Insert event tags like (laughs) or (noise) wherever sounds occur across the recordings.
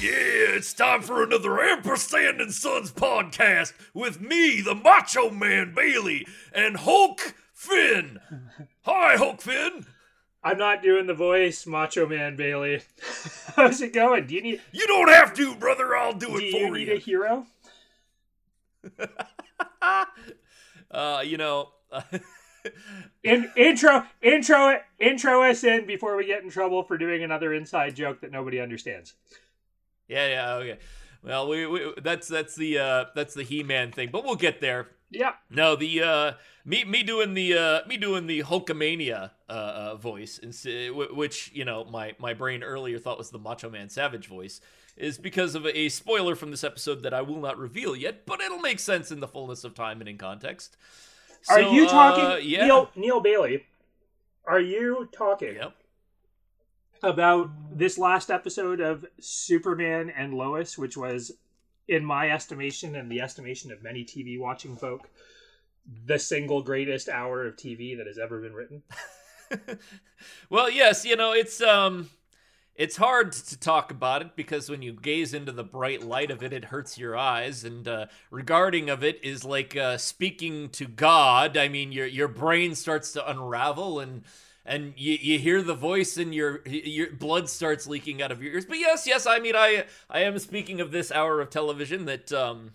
Yeah, it's time for another Ampersand and Sons podcast with me, the Macho Man Bailey, and Hulk Finn. Hi, Hulk Finn. I'm not doing the voice, Macho Man Bailey. (laughs) How's it going? Do you need? You don't have to, brother. I'll do it Do for you Do you Need a hero? (laughs) uh, you know, (laughs) In, intro, intro, intro us in before we get in trouble for doing another inside joke that nobody understands. Yeah, yeah, okay. Well, we, we that's that's the uh that's the He-Man thing, but we'll get there. Yeah. No, the uh, me me doing the uh, me doing the Hulkamania uh, uh, voice, ins- which you know my my brain earlier thought was the Macho Man Savage voice, is because of a spoiler from this episode that I will not reveal yet, but it'll make sense in the fullness of time and in context. Are you talking, uh, yeah. Neil Neil Bailey? Are you talking Yep. About this last episode of Superman and Lois, which was, in my estimation and the estimation of many TV watching folk, the single greatest hour of TV that has ever been written? (laughs) well, yes, you know it's um, it's hard to talk about it because when you gaze into the bright light of it, it hurts your eyes. And uh, regarding of it is like uh, speaking to God. I mean, your your brain starts to unravel and. And you, you hear the voice and your your blood starts leaking out of your ears. But yes, yes, I mean I I am speaking of this hour of television that um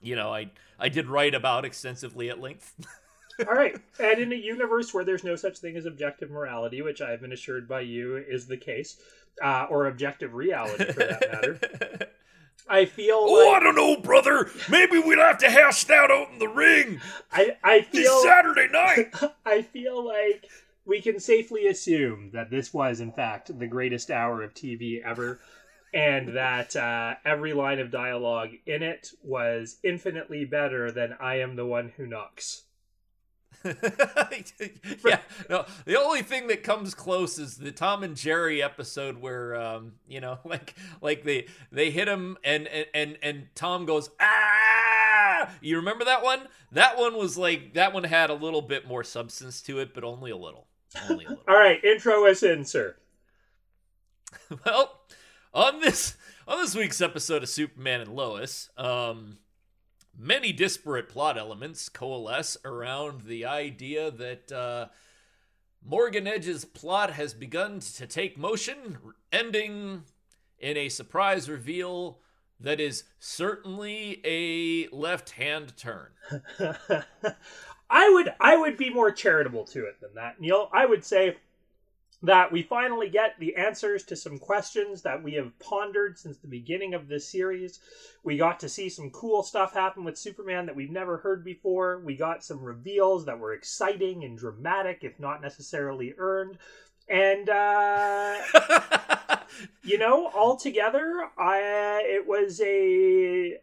you know I I did write about extensively at length. (laughs) All right. And in a universe where there's no such thing as objective morality, which I've been assured by you is the case, uh, or objective reality for that matter, (laughs) I feel Oh, I don't know, brother. Maybe we'd have to hash that out in the ring I, I this feel Saturday night. (laughs) I feel like we can safely assume that this was, in fact, the greatest hour of TV ever, and that uh, every line of dialogue in it was infinitely better than "I am the one who knocks." (laughs) yeah, no. The only thing that comes close is the Tom and Jerry episode where, um, you know, (laughs) like like they they hit him and and and, and Tom goes ah. You remember that one? That one was like that one had a little bit more substance to it, but only a little. Only a little. All right, intro us in, sir. (laughs) well, on this on this week's episode of Superman and Lois, um, many disparate plot elements coalesce around the idea that uh, Morgan Edge's plot has begun to take motion, ending in a surprise reveal that is certainly a left-hand turn. (laughs) I would I would be more charitable to it than that, Neil. I would say that we finally get the answers to some questions that we have pondered since the beginning of this series. We got to see some cool stuff happen with Superman that we've never heard before. We got some reveals that were exciting and dramatic, if not necessarily earned. And uh, (laughs) you know, altogether, I it was a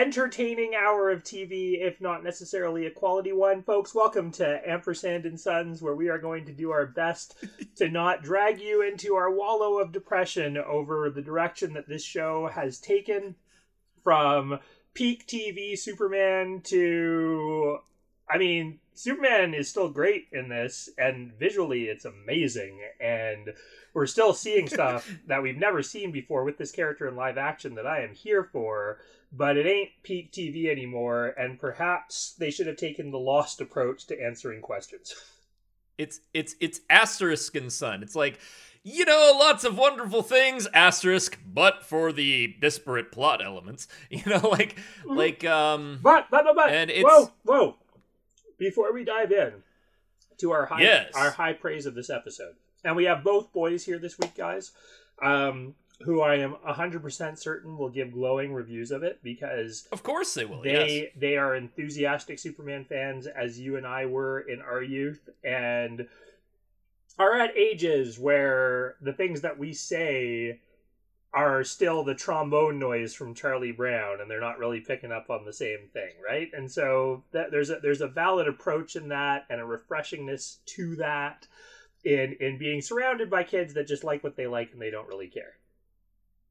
entertaining hour of TV, if not necessarily a quality one. Folks, welcome to Ampersand and Sons, where we are going to do our best (laughs) to not drag you into our wallow of depression over the direction that this show has taken from peak TV Superman to. I mean, Superman is still great in this, and visually it's amazing, and we're still seeing (laughs) stuff that we've never seen before with this character in live action that I am here for but it ain't peak TV anymore, and perhaps they should have taken the lost approach to answering questions. (laughs) It's it's it's asterisk and son. It's like, you know, lots of wonderful things, asterisk, but for the disparate plot elements. (laughs) You know, like like um But, but, but, but, And it's- whoa, whoa! Before we dive in to our high, Yes. our high praise of this episode, and we have both boys here this week, guys, um, who I am hundred percent certain will give glowing reviews of it because of course they will. they yes. they are enthusiastic Superman fans as you and I were in our youth and are at ages where the things that we say are still the trombone noise from Charlie Brown and they're not really picking up on the same thing, right? And so that there's a there's a valid approach in that and a refreshingness to that in in being surrounded by kids that just like what they like and they don't really care.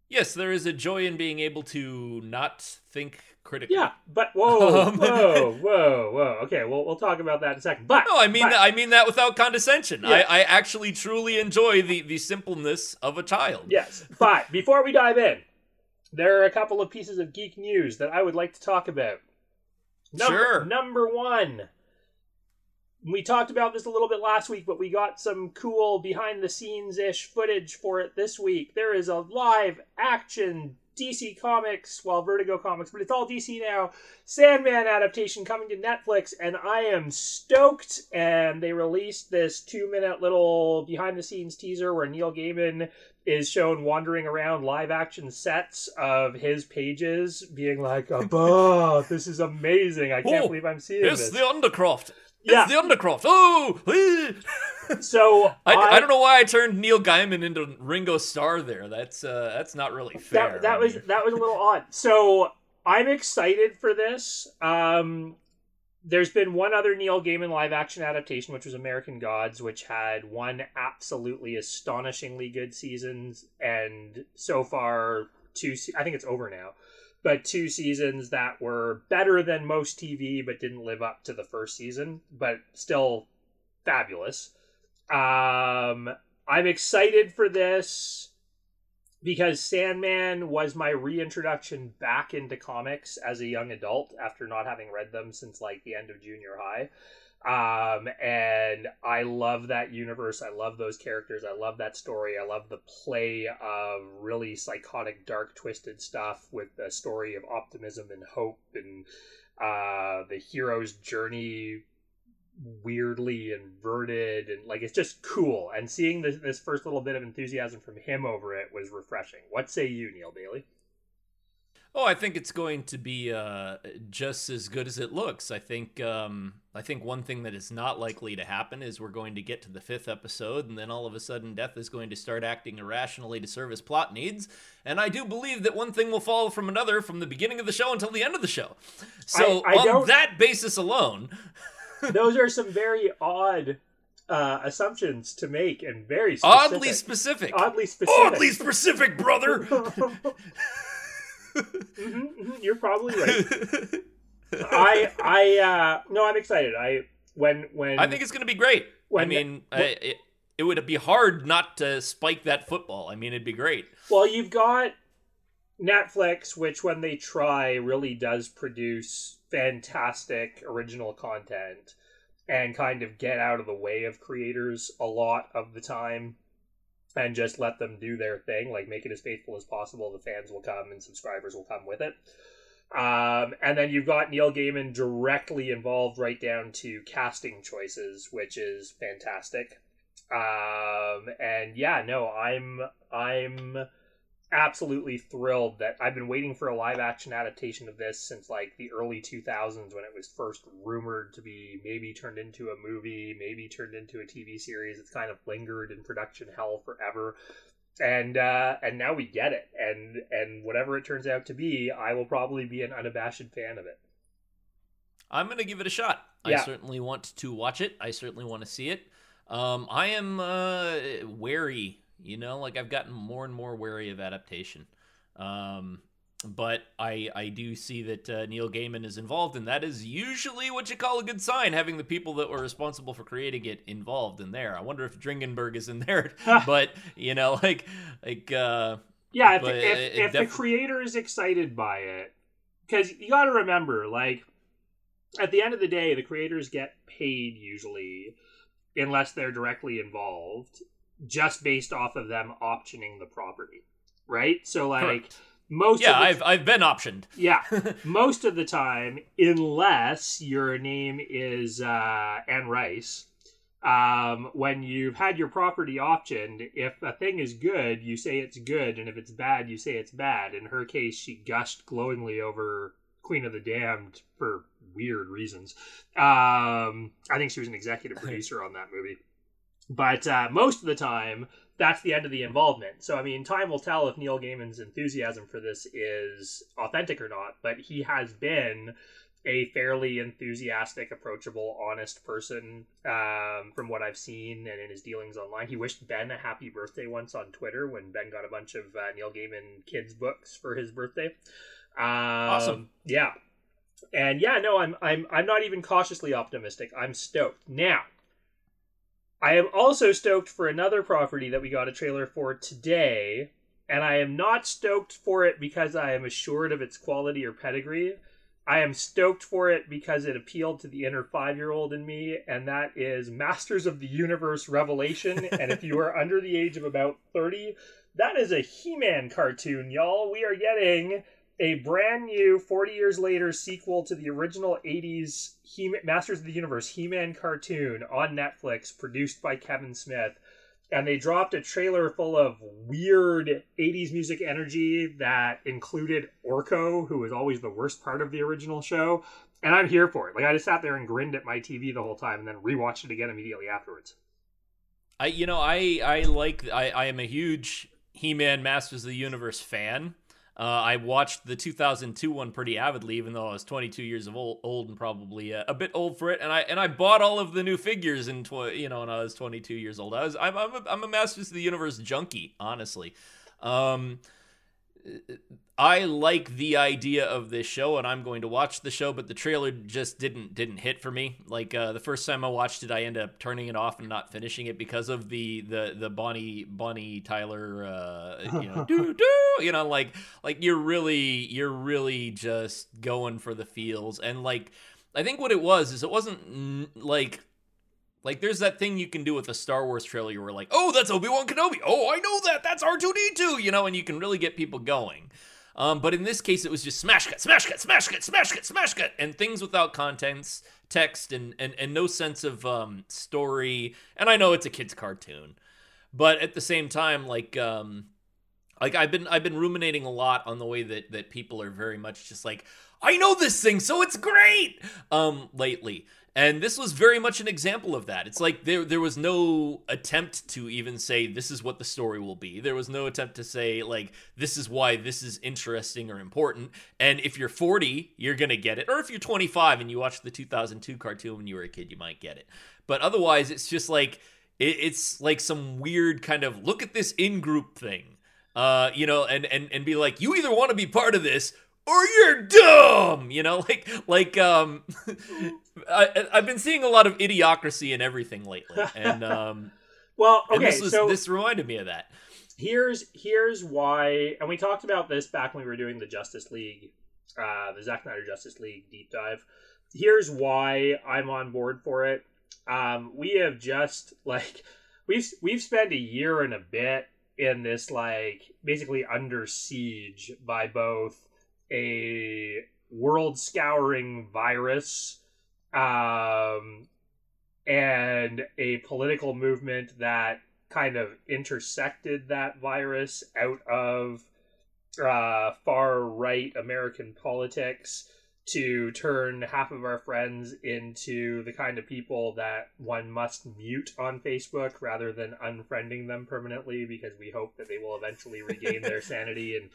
Yes, there is a joy in being able to not think critically. Yeah, but whoa, (laughs) Um, whoa, whoa, whoa. Okay, we'll we'll talk about that in a second. But No, I mean but- that, I mean that without condescension. Yeah. I, I actually truly enjoy the the simpleness of a child. Yes, but before we dive in, there are a couple of pieces of geek news that I would like to talk about. Number, Sure. Number one. We talked about this a little bit last week, but we got some cool behind the scenes ish footage for it this week. There is a live action DC Comics, well, Vertigo Comics, but it's all DC now. Sandman adaptation coming to Netflix, and I am stoked. And they released this two minute little behind the scenes teaser where Neil Gaiman is shown wandering around live action sets of his pages, being like, (laughs) "Oh, this is amazing! I can't Oh, believe I'm seeing It's this." the Undercroft. Yeah. It's the Undercroft. Oh, (laughs) so I, I, don't know why I turned Neil Gaiman into Ringo Starr there. That's uh, that's not really fair. That, that was that was a little (laughs) odd. So I'm excited for this. Um, there's been one other Neil Gaiman live action adaptation, which was American Gods, which had one absolutely astonishingly good seasons, and so far two. se- I think it's over now, but two seasons that were better than most TV, but didn't live up to the first season, but still fabulous. Um, I'm excited for this because Sandman was my reintroduction back into comics as a young adult after not having read them since like the end of junior high. Um, and I love that universe. I love those characters. I love that story. I love the play of really psychotic, dark, twisted stuff with the story of optimism and hope and uh, the hero's journey weirdly inverted and like it's just cool and seeing this, this first little bit of enthusiasm from him over it was refreshing what say you neil bailey Oh, I think it's going to be uh, just as good as it looks. I think um, I think one thing that is not likely to happen is we're going to get to the fifth episode, and then all of a sudden, Death is going to start acting irrationally to serve his plot needs. And I do believe that one thing will follow from another from the beginning of the show until the end of the show. So I- I on don't- that basis alone, (laughs) those are some very odd uh, assumptions to make and very specific. oddly specific, oddly specific oddly specific, brother. (laughs) (laughs) Mhm, mhm, you're probably right (laughs) i i uh no i'm excited i when when I think it's going to be great. I When- mean, I, it, it would be hard not to spike that football. I mean, it'd be great. Well, you've got Netflix, which when they try really does produce fantastic original content and kind of get out of the way of creators a lot of the time and just let them do their thing, like make it as faithful as possible. The fans will come and subscribers will come with it. Um, and then you've got Neil Gaiman directly involved right down to casting choices, which is fantastic. Um, and yeah, no, I'm I'm absolutely thrilled that I've been waiting for a live action adaptation of this since like the early 2000s when it was first rumored to be maybe turned into a movie, maybe turned into a TV series. It's kind of lingered in production hell forever. And uh and now we get it. And and whatever it turns out to be, I will probably be an unabashed fan of it. I'm going to give it a shot. Yeah. I certainly want to watch it. I certainly want to see it. Um, I am uh, wary, you know, like I've gotten more and more wary of adaptation. Um, but I I do see that uh, Neil Gaiman is involved, and that is usually what you call a good sign. Having the people that were responsible for creating it involved in there. I wonder if Dringenberg is in there, (laughs) but you know, like like uh, Yeah, if, if, it if the creator is excited by it, because you got to remember, like, at the end of the day, the creators get paid usually, unless they're directly involved, just based off of them optioning the property, right? So, like, Correct. most yeah, of the, I've I've been optioned. yeah, (laughs) most of the time, unless your name is uh, Anne Rice, um, when you've had your property optioned, if a thing is good, you say it's good, and if it's bad, you say it's bad. In her case, she gushed glowingly over Queen of the Damned for weird reasons. Um, I think she was an executive (laughs) producer on that movie. But uh, most of the time, that's the end of the involvement. So, I mean, time will tell if Neil Gaiman's enthusiasm for this is authentic or not, but he has been a fairly enthusiastic, approachable, honest person um, from what I've seen and in his dealings online. He wished Ben a happy birthday once on Twitter when Ben got a bunch of uh, Neil Gaiman kids' books for his birthday. Um, awesome. Yeah, and yeah, no, I'm I'm I'm not even cautiously optimistic. I'm stoked now. I am also stoked for another property that we got a trailer for today, and I am not stoked for it because I am assured of its quality or pedigree. I am stoked for it because it appealed to the inner five year old in me, and that is Masters of the Universe Revelation. and if you are under the age of about 30, that is a He Man cartoon, y'all. We are getting a brand new 40 years later sequel to the original 80s he- Masters of the Universe He Man cartoon on Netflix, produced by Kevin Smith and they dropped a trailer full of weird 80s music energy that included Orko, who was always the worst part of the original show. And I'm here for it. Like I just sat there and grinned at my TV the whole time and then rewatched it again immediately afterwards. I you know, I I like I, I am a huge He-Man Masters of the Universe fan. Uh, I watched the 2002 one pretty avidly, even though I was 22 years of old, old and probably uh, a bit old for it. And I and I bought all of the new figures in tw- you know when I was 22 years old. I was I'm I'm a, I'm a Masters of the Universe junkie, honestly. Um, I like the idea of this show, and I'm going to watch the show. But the trailer just didn't didn't hit for me. Like uh, the first time I watched it, I ended up turning it off and not finishing it because of the the the Bonnie Bonnie Tyler, uh, you know, (laughs) doo doo. You know, like like you're really you're really just going for the feels, and like I think what it was is it wasn't like like there's that thing you can do with a Star Wars trailer where like, oh, that's Obi Wan Kenobi. Oh, I know that. That's R two D two. You know, and you can really get people going. Um, but in this case, it was just smash cut, smash cut, smash cut, smash cut, smash cut, and things without contents, text, and and, and no sense of um, story. And I know it's a kids' cartoon, but at the same time, like um, like I've been I've been ruminating a lot on the way that that people are very much just like I know this thing, so it's great. Um, lately, and this was very much an example of that. It's like there there was no attempt to even say this is what the story will be. There was no attempt to say like this is why this is interesting or important. And if you're 40, you're going to get it. Or if you're 25 and you watched the 2002 cartoon when you were a kid, you might get it. But otherwise, it's just like it, it's like some weird kind of look at this in-group thing. Uh, you know, and and and be like, you either want to be part of this or you're dumb you know (laughs) like like um (laughs) I, i've been seeing a lot of idiocracy and everything lately and um (laughs) well okay this was so this reminded me of that. Here's here's why and we talked about this back when we were doing the justice league uh the Zack Snyder Justice League deep dive. Here's why I'm on board for it. Um we have just like we've we've spent a year and a bit in this like basically under siege by both a world scouring virus um, and a political movement that kind of intersected that virus out of uh, far right American politics to turn half of our friends into the kind of people that one must mute on Facebook rather than unfriending them permanently because we hope that they will eventually regain their (laughs) sanity and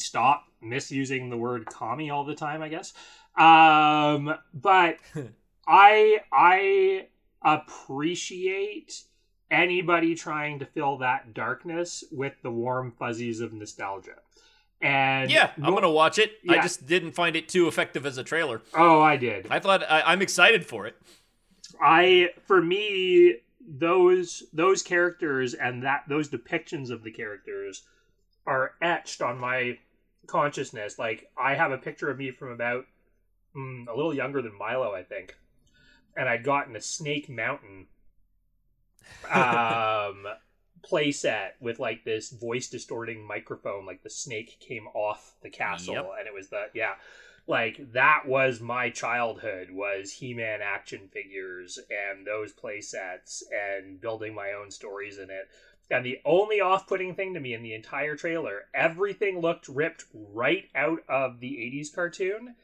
stop misusing the word commie all the time, I guess. Um, but (laughs) I I appreciate anybody trying to fill that darkness with the warm fuzzies of nostalgia. And yeah i'm gonna watch it i just didn't find it too effective as a trailer oh, I did. i thought I, i'm excited for it I for me those those characters and that those depictions of the characters are etched on my consciousness. Like I have a picture of me from about mm, a little younger than Milo, I think, and I'd gotten a Snake Mountain um (laughs) playset with like this voice distorting microphone like the snake came off the castle Yep. and it was the yeah like that was my childhood was he-man action figures and those play sets and building my own stories in it and the only off-putting thing to me in the entire trailer everything looked ripped right out of the 80s cartoon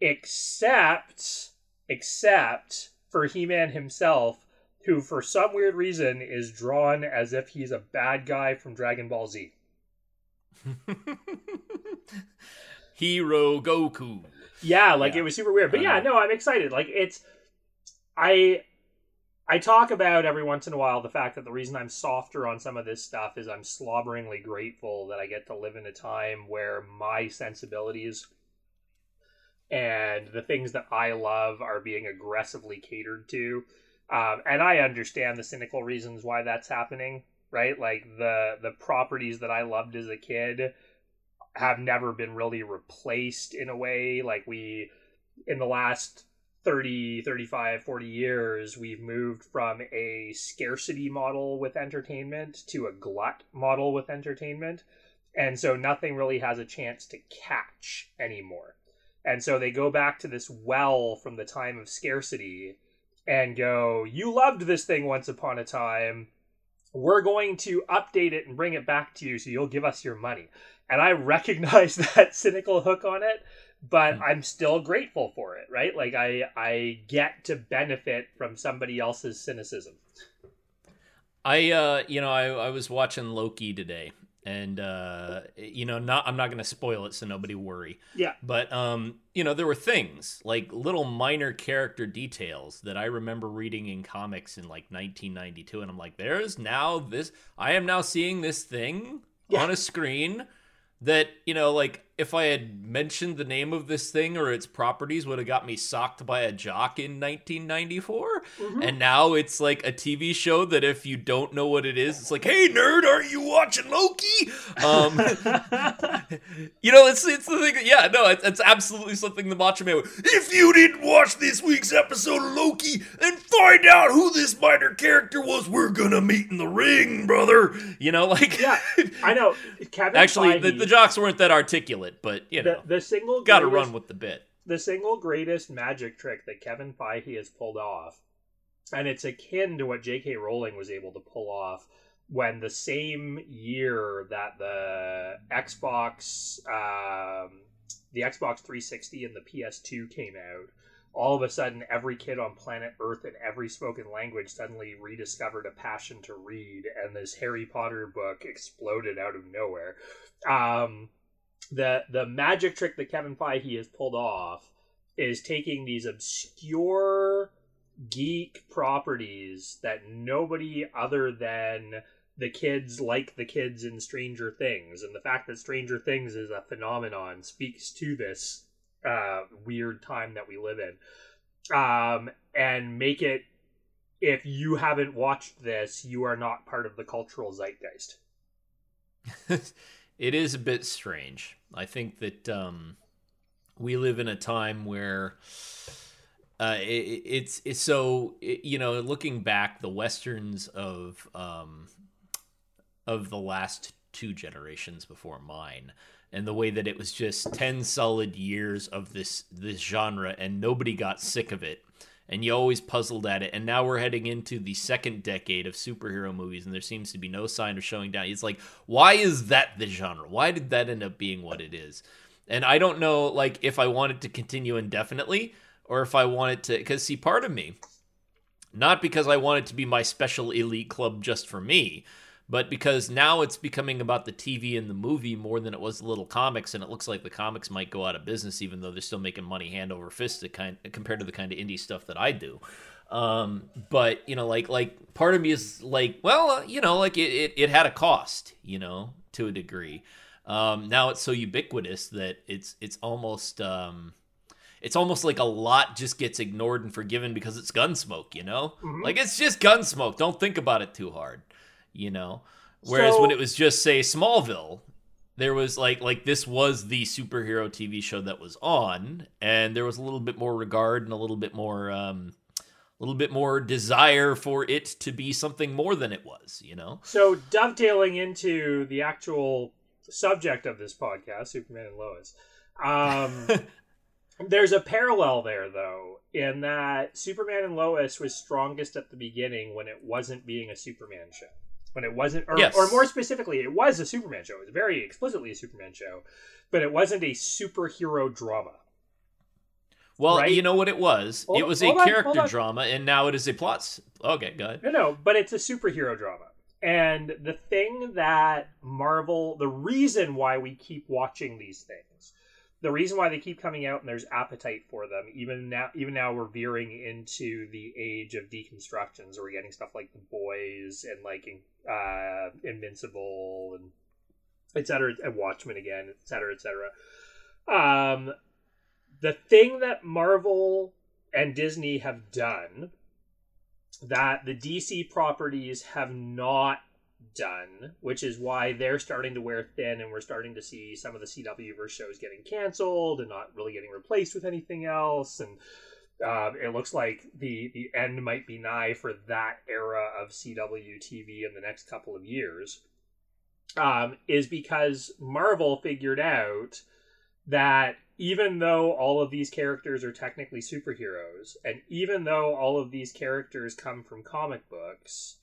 except except for he-man himself who for some weird reason is drawn as if he's a bad guy from dragon ball z (laughs) hero goku Yeah, like Yeah. it was super weird. But yeah, no, I'm excited. Like it's I I talk about every once in a while the fact that the reason I'm softer on some of this stuff is I'm slobberingly grateful that I get to live in a time where my sensibilities and the things that I love are being aggressively catered to. Um, and I understand the cynical reasons why that's happening, right? Like the the properties that I loved as a kid have never been really replaced in a way like we in the last 30 35 40 years we've moved from a scarcity model with entertainment to a glut model with entertainment. And so nothing really has a chance to catch anymore. And so they go back to this well from the time of scarcity and go you loved this thing once upon a time. We're going to update it and bring it back to you so you'll give us your money. And i (laughs) recognize that cynical hook on it but hmm. I'm still grateful for it, right? Like I I get to benefit from somebody else's cynicism. I uh you know I I was watching Loki today and uh you know not I'm not going to spoil it so nobody worry. Yeah. But um you know there were things like little minor character details that I remember reading in comics in like 1992 and I'm like there's now this I am now seeing this thing yeah. on a screen that you know like if I had mentioned the name of this thing or its properties would have got me socked by a jock in 1994 mm-hmm. and now it's like a TV show that if you don't know what it is it's like hey nerd are you watching Loki? Um (laughs) you know it's it's the thing yeah no it's, it's absolutely something the Macho Man would, if you didn't watch this week's episode of Loki and find out who this minor character was we're gonna meet in the ring brother. You know like yeah I know. Kevin (laughs) actually the, the jocks weren't that articulate it, but you know, the, the single got to run with the bit. The single greatest magic trick that Kevin Feige has pulled off, and it's akin to what J.K. Rowling was able to pull off when the same year that the Xbox, um, the Xbox 360 and the PS2 came out, all of a sudden every kid on planet Earth in every spoken language suddenly rediscovered a passion to read, and this Harry Potter book exploded out of nowhere. Um, the the magic trick that Kevin Feige has pulled off is taking these obscure geek properties that nobody other than the kids like the kids in Stranger Things, and the fact that Stranger Things is a phenomenon speaks to this uh, weird time that we live in, um, and make it. If you haven't watched this, you are not part of the cultural zeitgeist. (laughs) it is a bit strange. I think that um, we live in a time where uh, it, it's it's so it, you know looking back the westerns of um, of the last two generations before mine and the way that it was just 10 solid years of this this genre and nobody got sick of it and you always puzzled at it. And now we're heading into the second decade of superhero movies, and there seems to be no sign of showing down. It's like, why is that the genre? Why did that end up being what it is? And I don't know, like, if I want it to continue indefinitely or if I want it to, because see, part of me, not because I want it to be my special elite club just for me, but because now it's becoming about the TV and the movie more than it was the little comics, and it looks like the comics might go out of business, even though they're still making money hand over fist to kind compared to the kind of indie stuff that I do. Um, but you know, like like part of me is like, well, uh, you know, like it, it, it had a cost, you know, to a degree. Um, now it's so ubiquitous that it's it's almost um, it's almost like a lot just gets ignored and forgiven because it's Gunsmoke, you know? Mm-hmm. Like it's just Gunsmoke. Don't think about it too hard you know. Whereas so, when it was just say Smallville, there was like like this was the superhero TV show that was on, and there was a little bit more regard and a little bit more um, a little bit more desire for it to be something more than it was, you know. So dovetailing into the actual subject of this podcast, Superman and Lois. Um, (laughs) there's a parallel there though in that Superman and Lois was strongest at the beginning when it wasn't being a Superman show when it wasn't, or, yes. or more specifically, it was a Superman show. It was very explicitly a Superman show, but it wasn't a superhero drama. Well, right? you know what it was? Hold, it was a character drama, and now it is a plot. Okay, go ahead. No, no, but it's a superhero drama. And the thing that Marvel, the reason why we keep watching these things the reason why they keep coming out and there's appetite for them even now even now we're veering into the age of deconstructions we're getting stuff like the boys and like uh invincible and etc and watchmen again etc etc um the thing that marvel and disney have done that the dc properties have not done, which is why they're starting to wear thin, and we're starting to see some of the CW verse shows getting canceled and not really getting replaced with anything else. And uh, it looks like the the end might be nigh for that era of CW TV in the next couple of years. Um, is because Marvel figured out that even though all of these characters are technically superheroes, and even though all of these characters come from comic books,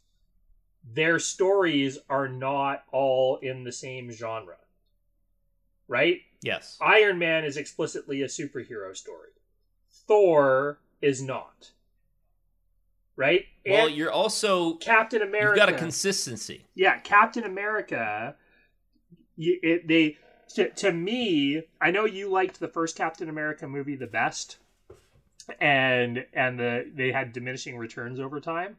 their stories are not all in the same genre. Right? Yes. Iron Man is explicitly a superhero story. Thor is not. Right? Well, And you're also Captain America. you've got a consistency. yeah, Captain America. It, they to, to me, I know you liked the first Captain America movie the best, and and the they had diminishing returns over time.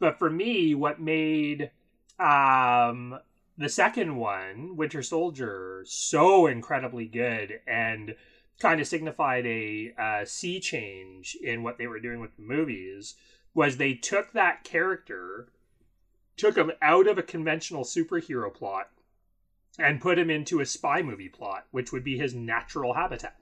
But for me, what made um, the second one, Winter Soldier, so incredibly good and kind of signified a uh, sea change in what they were doing with the movies was they took that character, took him out of a conventional superhero plot, and put him into a spy movie plot, which would be his natural habitat.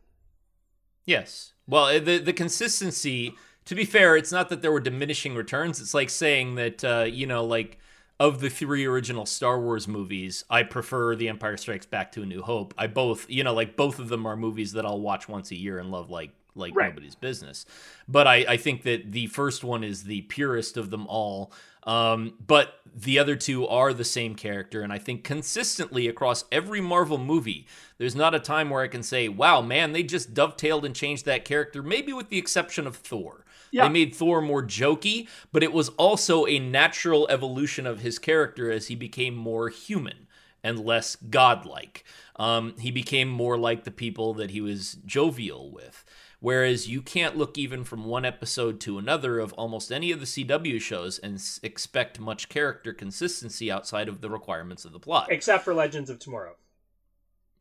Yes. Well, eh, the the consistency. To be fair, it's not that there were diminishing returns. It's like saying that uh, you know, like of the three original Star Wars movies, I prefer The Empire Strikes Back to A New Hope. I both, you know, like both of them are movies that I'll watch once a year and love like like Right. nobody's business. But I, I think that the first one is the purest of them all. Um, but the other two are the same character, and I think consistently across every Marvel movie, there's not a time where I can say, "Wow, man, they just dovetailed and changed that character." Maybe with the exception of Thor. Yeah. They made Thor more jokey, but it was also a natural evolution of his character as he became more human and less godlike. Um, he became more like the people that he was jovial with. Whereas you can't look even from one episode to another of almost any of the CW shows and s- expect much character consistency outside of the requirements of the plot. Except for Legends of Tomorrow.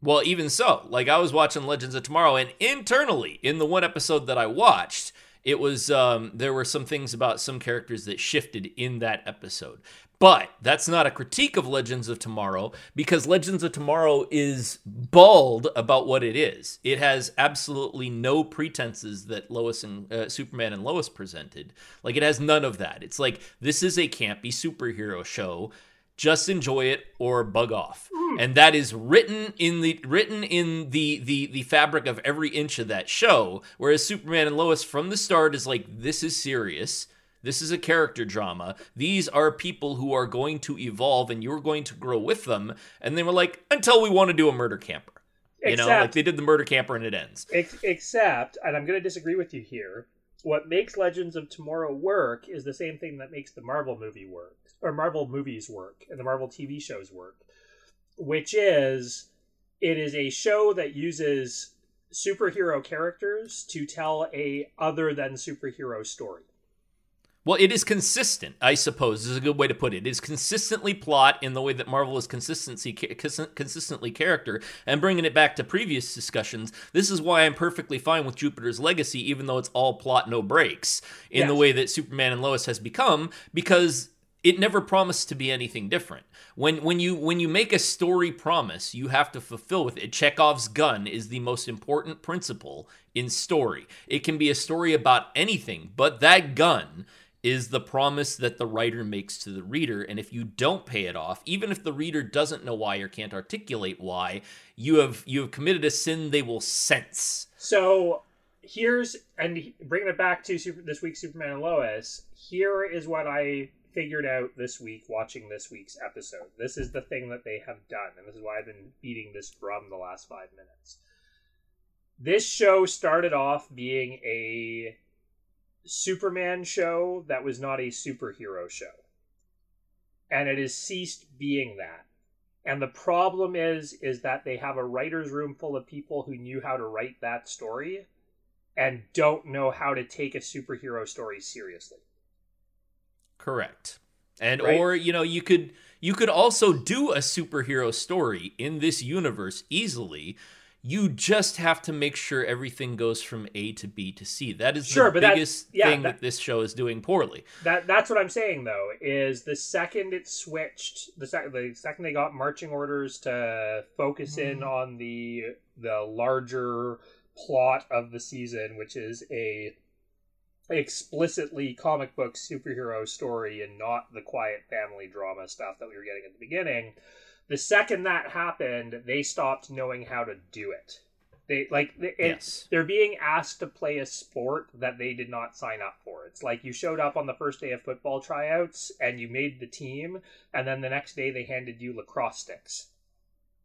Well, even so, like I was watching Legends of Tomorrow, and internally in the one episode that I watched, it was um, there were some things about some characters that shifted in that episode. But that's not a critique of Legends of Tomorrow because Legends of Tomorrow is bald about what it is. It has absolutely no pretenses that Lois and uh, Superman and Lois presented. Like it has none of that. It's like this is a campy superhero show just enjoy it or bug off. Hmm. And that is written in the written in the the the fabric of every inch of that show whereas superman and lois from the start is like this is serious. This is a character drama. These are people who are going to evolve and you're going to grow with them. And they were like until we want to do a murder camper. You know like they did the murder camper and it ends. Ex- except, and I'm going to disagree with you here. What makes Legends of Tomorrow work is the same thing that makes the Marvel movie work, or Marvel movies work, and the Marvel TV shows work, which is it is a show that uses superhero characters to tell a other than superhero story. Well, it is consistent, I suppose, is a good way to put it. It is consistently plot in the way that Marvel is consistency, consistently character. And bringing it back to previous discussions, this is why I'm perfectly fine with Jupiter's Legacy, even though it's all plot, no breaks, in the way that Superman and Lois has become, because it never promised to be anything different. When when you when you make a story promise, you have to fulfill with it. Chekhov's gun is the most important principle in story. It can be a story about anything, but that gun is the promise that the writer makes to the reader and if you don't pay it off even if the reader doesn't know why or can't articulate why you have you have committed a sin they will sense So here's and bringing it back to super, this week's Superman and Lois. Here is what I figured out this week watching this week's episode. This is the thing that they have done, and this is why I've been beating this drum the last five minutes. This show started off being a Superman show that was not a superhero show, and it has ceased being that. And the problem is is that they have a writer's room full of people who knew how to write that story and don't know how to take a superhero story seriously. Correct. And Right. or you know, you could you could also do a superhero story in this universe easily. You just have to make sure everything goes from A to B to C. That is Sure, the biggest yeah, thing that- that this show is doing poorly. That that's what I'm saying though is the second it switched the second the second they got marching orders to focus in mm. on the the larger plot of the season which is a explicitly comic book superhero story and not the quiet family drama stuff that we were getting at the beginning the second that happened they stopped knowing how to do it they like it, Yes. they're being asked to play a sport that they did not sign up for. It's like you showed up on the first day of football tryouts and you made the team, and then the next day they handed you lacrosse sticks.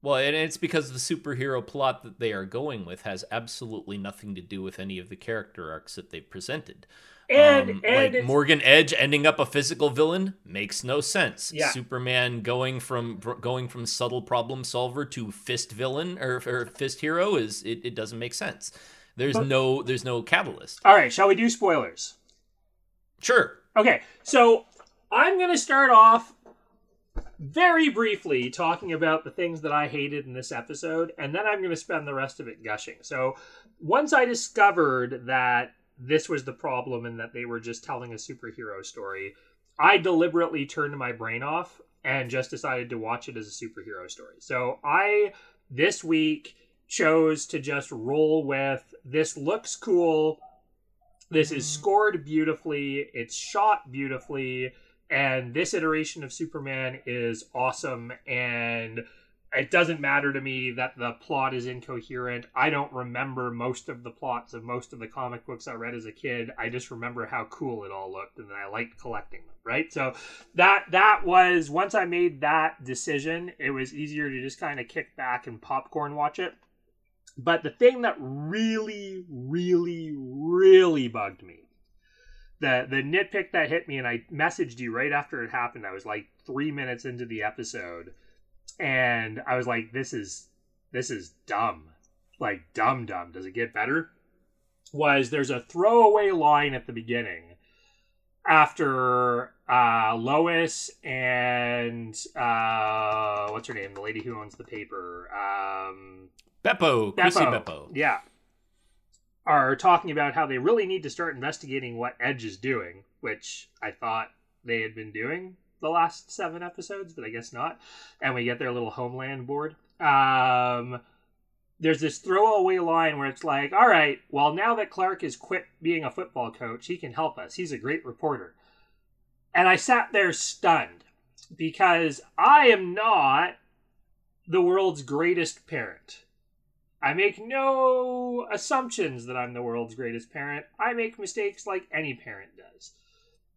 Well, and it's because the superhero plot that they are going with has absolutely nothing to do with any of the character arcs that they've presented. And Um, and like Morgan Edge ending up a physical villain makes no sense. Yeah. Superman going from going from subtle problem solver to fist villain or, or fist hero is it, it doesn't make sense. There's But- no there's no catalyst. all right. Shall we do spoilers? Sure. Okay, so I'm going to start off very briefly talking about the things that I hated in this episode, and then I'm going to spend the rest of it gushing. So, once I discovered that this was the problem and that they were just telling a superhero story, I deliberately turned my brain off and just decided to watch it as a superhero story. So, I this week chose to just roll with this looks cool. This is mm. scored beautifully, it's shot beautifully, and this iteration of Superman is awesome. And it doesn't matter to me that the plot is incoherent. I don't remember most of the plots of most of the comic books I read as a kid. I just remember how cool it all looked, and I liked collecting them. Right, so that that was once I made that decision, it was easier to just kind of kick back and popcorn watch it. But the thing that really, really, really bugged me, the the nitpick that hit me, and I messaged you right after it happened. I was like three minutes into the episode, and I was like, "This is this is dumb, like dumb, dumb." Does it get better? Was there's a throwaway line at the beginning after uh, Lois and uh, what's her name, the lady who owns the paper. Um, Beppo, Chrissy Beppo, Beppo. Yeah. Are talking about how they really need to start investigating what Edge is doing, which I thought they had been doing the last seven episodes, but I guess not. And we get their little homeland board. Um, there's this throwaway line where it's like, all right, well, now that Clark has quit being a football coach, he can help us. He's a great reporter. And I sat there stunned because I am not the world's greatest parent. I make no assumptions that I'm the world's greatest parent. I make mistakes like any parent does.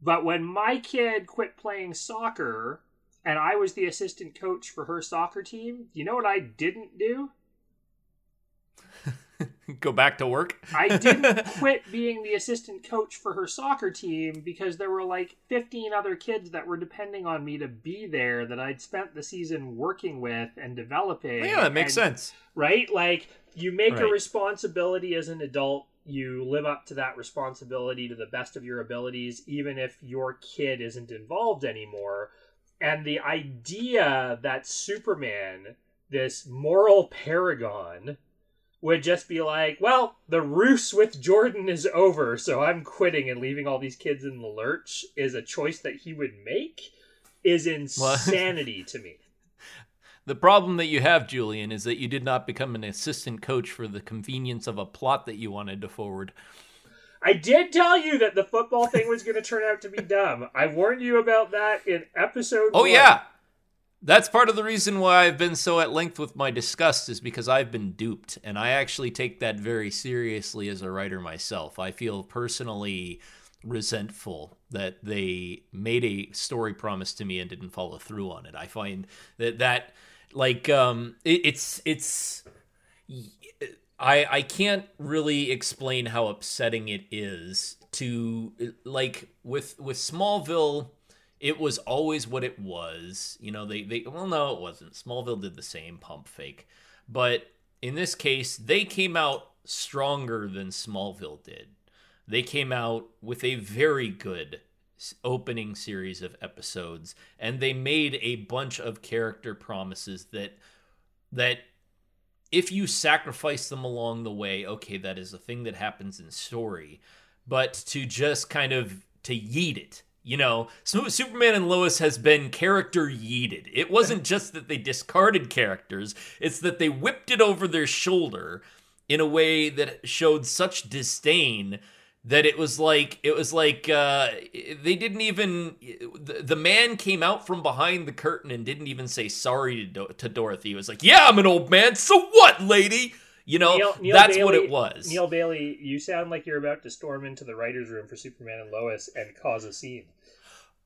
But when my kid quit playing soccer and I was the assistant coach for her soccer team, you know what I didn't do? (laughs) Go back to work. I didn't (laughs) quit being the assistant coach for her soccer team because there were like 15 other kids that were depending on me to be there that I'd spent the season working with and developing. yeah, that makes and- sense. right? Like you make a responsibility as an adult, you live up to that responsibility to the best of your abilities, even if your kid isn't involved anymore. And the idea that Superman, this moral paragon, would just be like, well, the ruse with Jordan is over, so I'm quitting and leaving all these kids in the lurch is a choice that he would make is (laughs) insanity to me. The problem that you have, Julian, is that you did not become an assistant coach for the convenience of a plot that you wanted to forward. I did tell you that the football thing was going to turn out to be dumb. I warned you about that in episode. Oh one. yeah. That's part of the reason why I've been so at length with my disgust is because I've been duped and I actually take that very seriously as a writer myself. I feel personally resentful that they made a story promise to me and didn't follow through on it. I find that that like um it, it's it's I I can't really explain how upsetting it is to like with with Smallville it was always what it was. You know, they they well no, it wasn't. Smallville did the same pump fake. But in this case, they came out stronger than Smallville did. They came out with a very good opening series of episodes and they made a bunch of character promises that that if you sacrifice them along the way, okay, that is a thing that happens in story, but to just kind of to yeet it you know, Superman and Lois has been character yeeted. It wasn't (laughs) just that they discarded characters, it's that they whipped it over their shoulder in a way that showed such disdain that it was like it was like uh, they didn't even the, the man came out from behind the curtain and didn't even say sorry to, to Dorothy. He was like, "Yeah, I'm an old man. So what, lady?" You know, Neil, Neil that's Bailey, what it was. Neil Bailey, you sound like you're about to storm into the writer's room for Superman and Lois and cause a scene.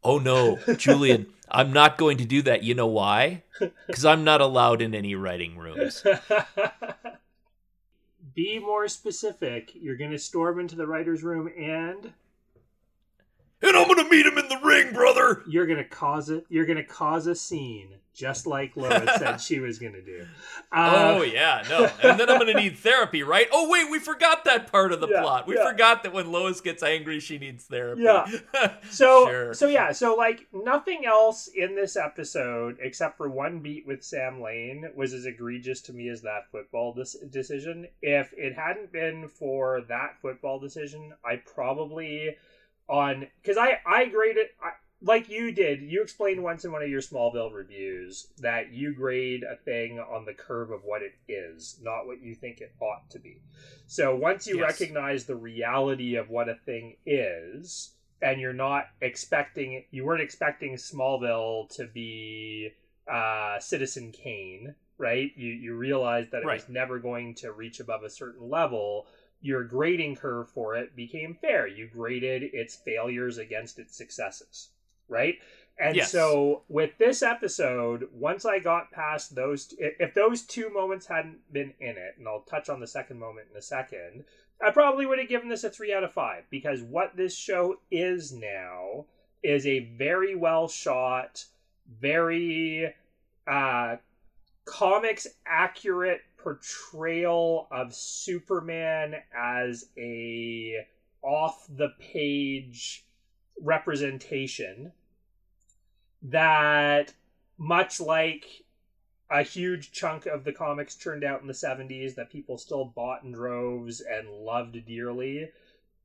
Oh no, (laughs) Julian, I'm not going to do that. You know why? Because I'm not allowed in any writing rooms. (laughs) Be more specific. You're going to storm into the writer's room and. And I'm going to meet him in the ring, brother! You're going to cause it. You're to cause a scene just like Lois said (laughs) she was going to do. Uh, oh yeah, no, and then I'm going to need therapy, right? Oh wait, we forgot that part of the yeah, plot. We yeah. forgot that when Lois gets angry, she needs therapy. Yeah. (laughs) So sure. so yeah, so like nothing else in this episode except for one beat with Sam Lane was as egregious to me as that football dis- decision. If it hadn't been for that football decision, I probably on because I I graded. I, like you did, you explained once in one of your Smallville reviews that you grade a thing on the curve of what it is, not what you think it ought to be. So once you yes. recognize the reality of what a thing is, and you're not expecting, you weren't expecting Smallville to be uh, Citizen Kane, right? You you realized that it right. was never going to reach above a certain level. Your grading curve for it became fair. You graded its failures against its successes right? And yes. so with this episode, once I got past those, if those two moments hadn't been in it, and I'll touch on the second moment in a second, I probably would have given this a three out of five because what this show is now is a very well shot, very uh, comics accurate portrayal of Superman as a off the page representation that much like a huge chunk of the comics turned out in the 70s that people still bought in droves and loved dearly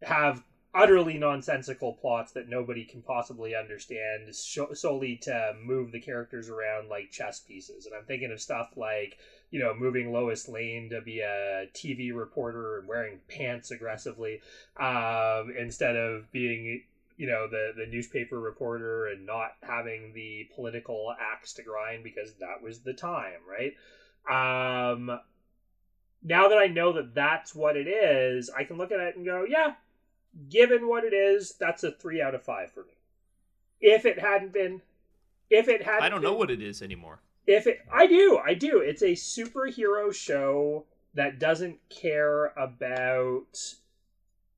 have utterly nonsensical plots that nobody can possibly understand solely to move the characters around like chess pieces. And i'm thinking of stuff like you know moving lois lane to be a tv reporter and wearing pants aggressively um, instead of being you know the the newspaper reporter and not having the political axe to grind because that was the time right? Um now that i know that that's what it is i can look at it and go yeah given what it is that's a three out of five for me. If it hadn't been if it hadn't, i don't been, know what it is anymore if it i do i do it's a superhero show that doesn't care about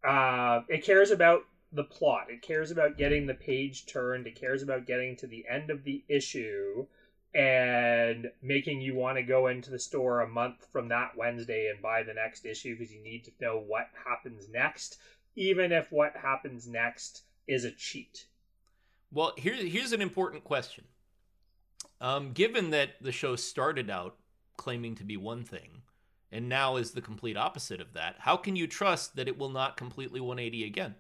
uh it cares about the plot. It cares about getting the page turned. It cares about getting to the end of the issue and making you want to go into the store a month from that Wednesday and buy the next issue because you need to know what happens next, even if what happens next is a cheat. Well, here's here's an important question. Um, given that the show started out claiming to be one thing and now is the complete opposite of that, how can you trust that it will not completely 180 again?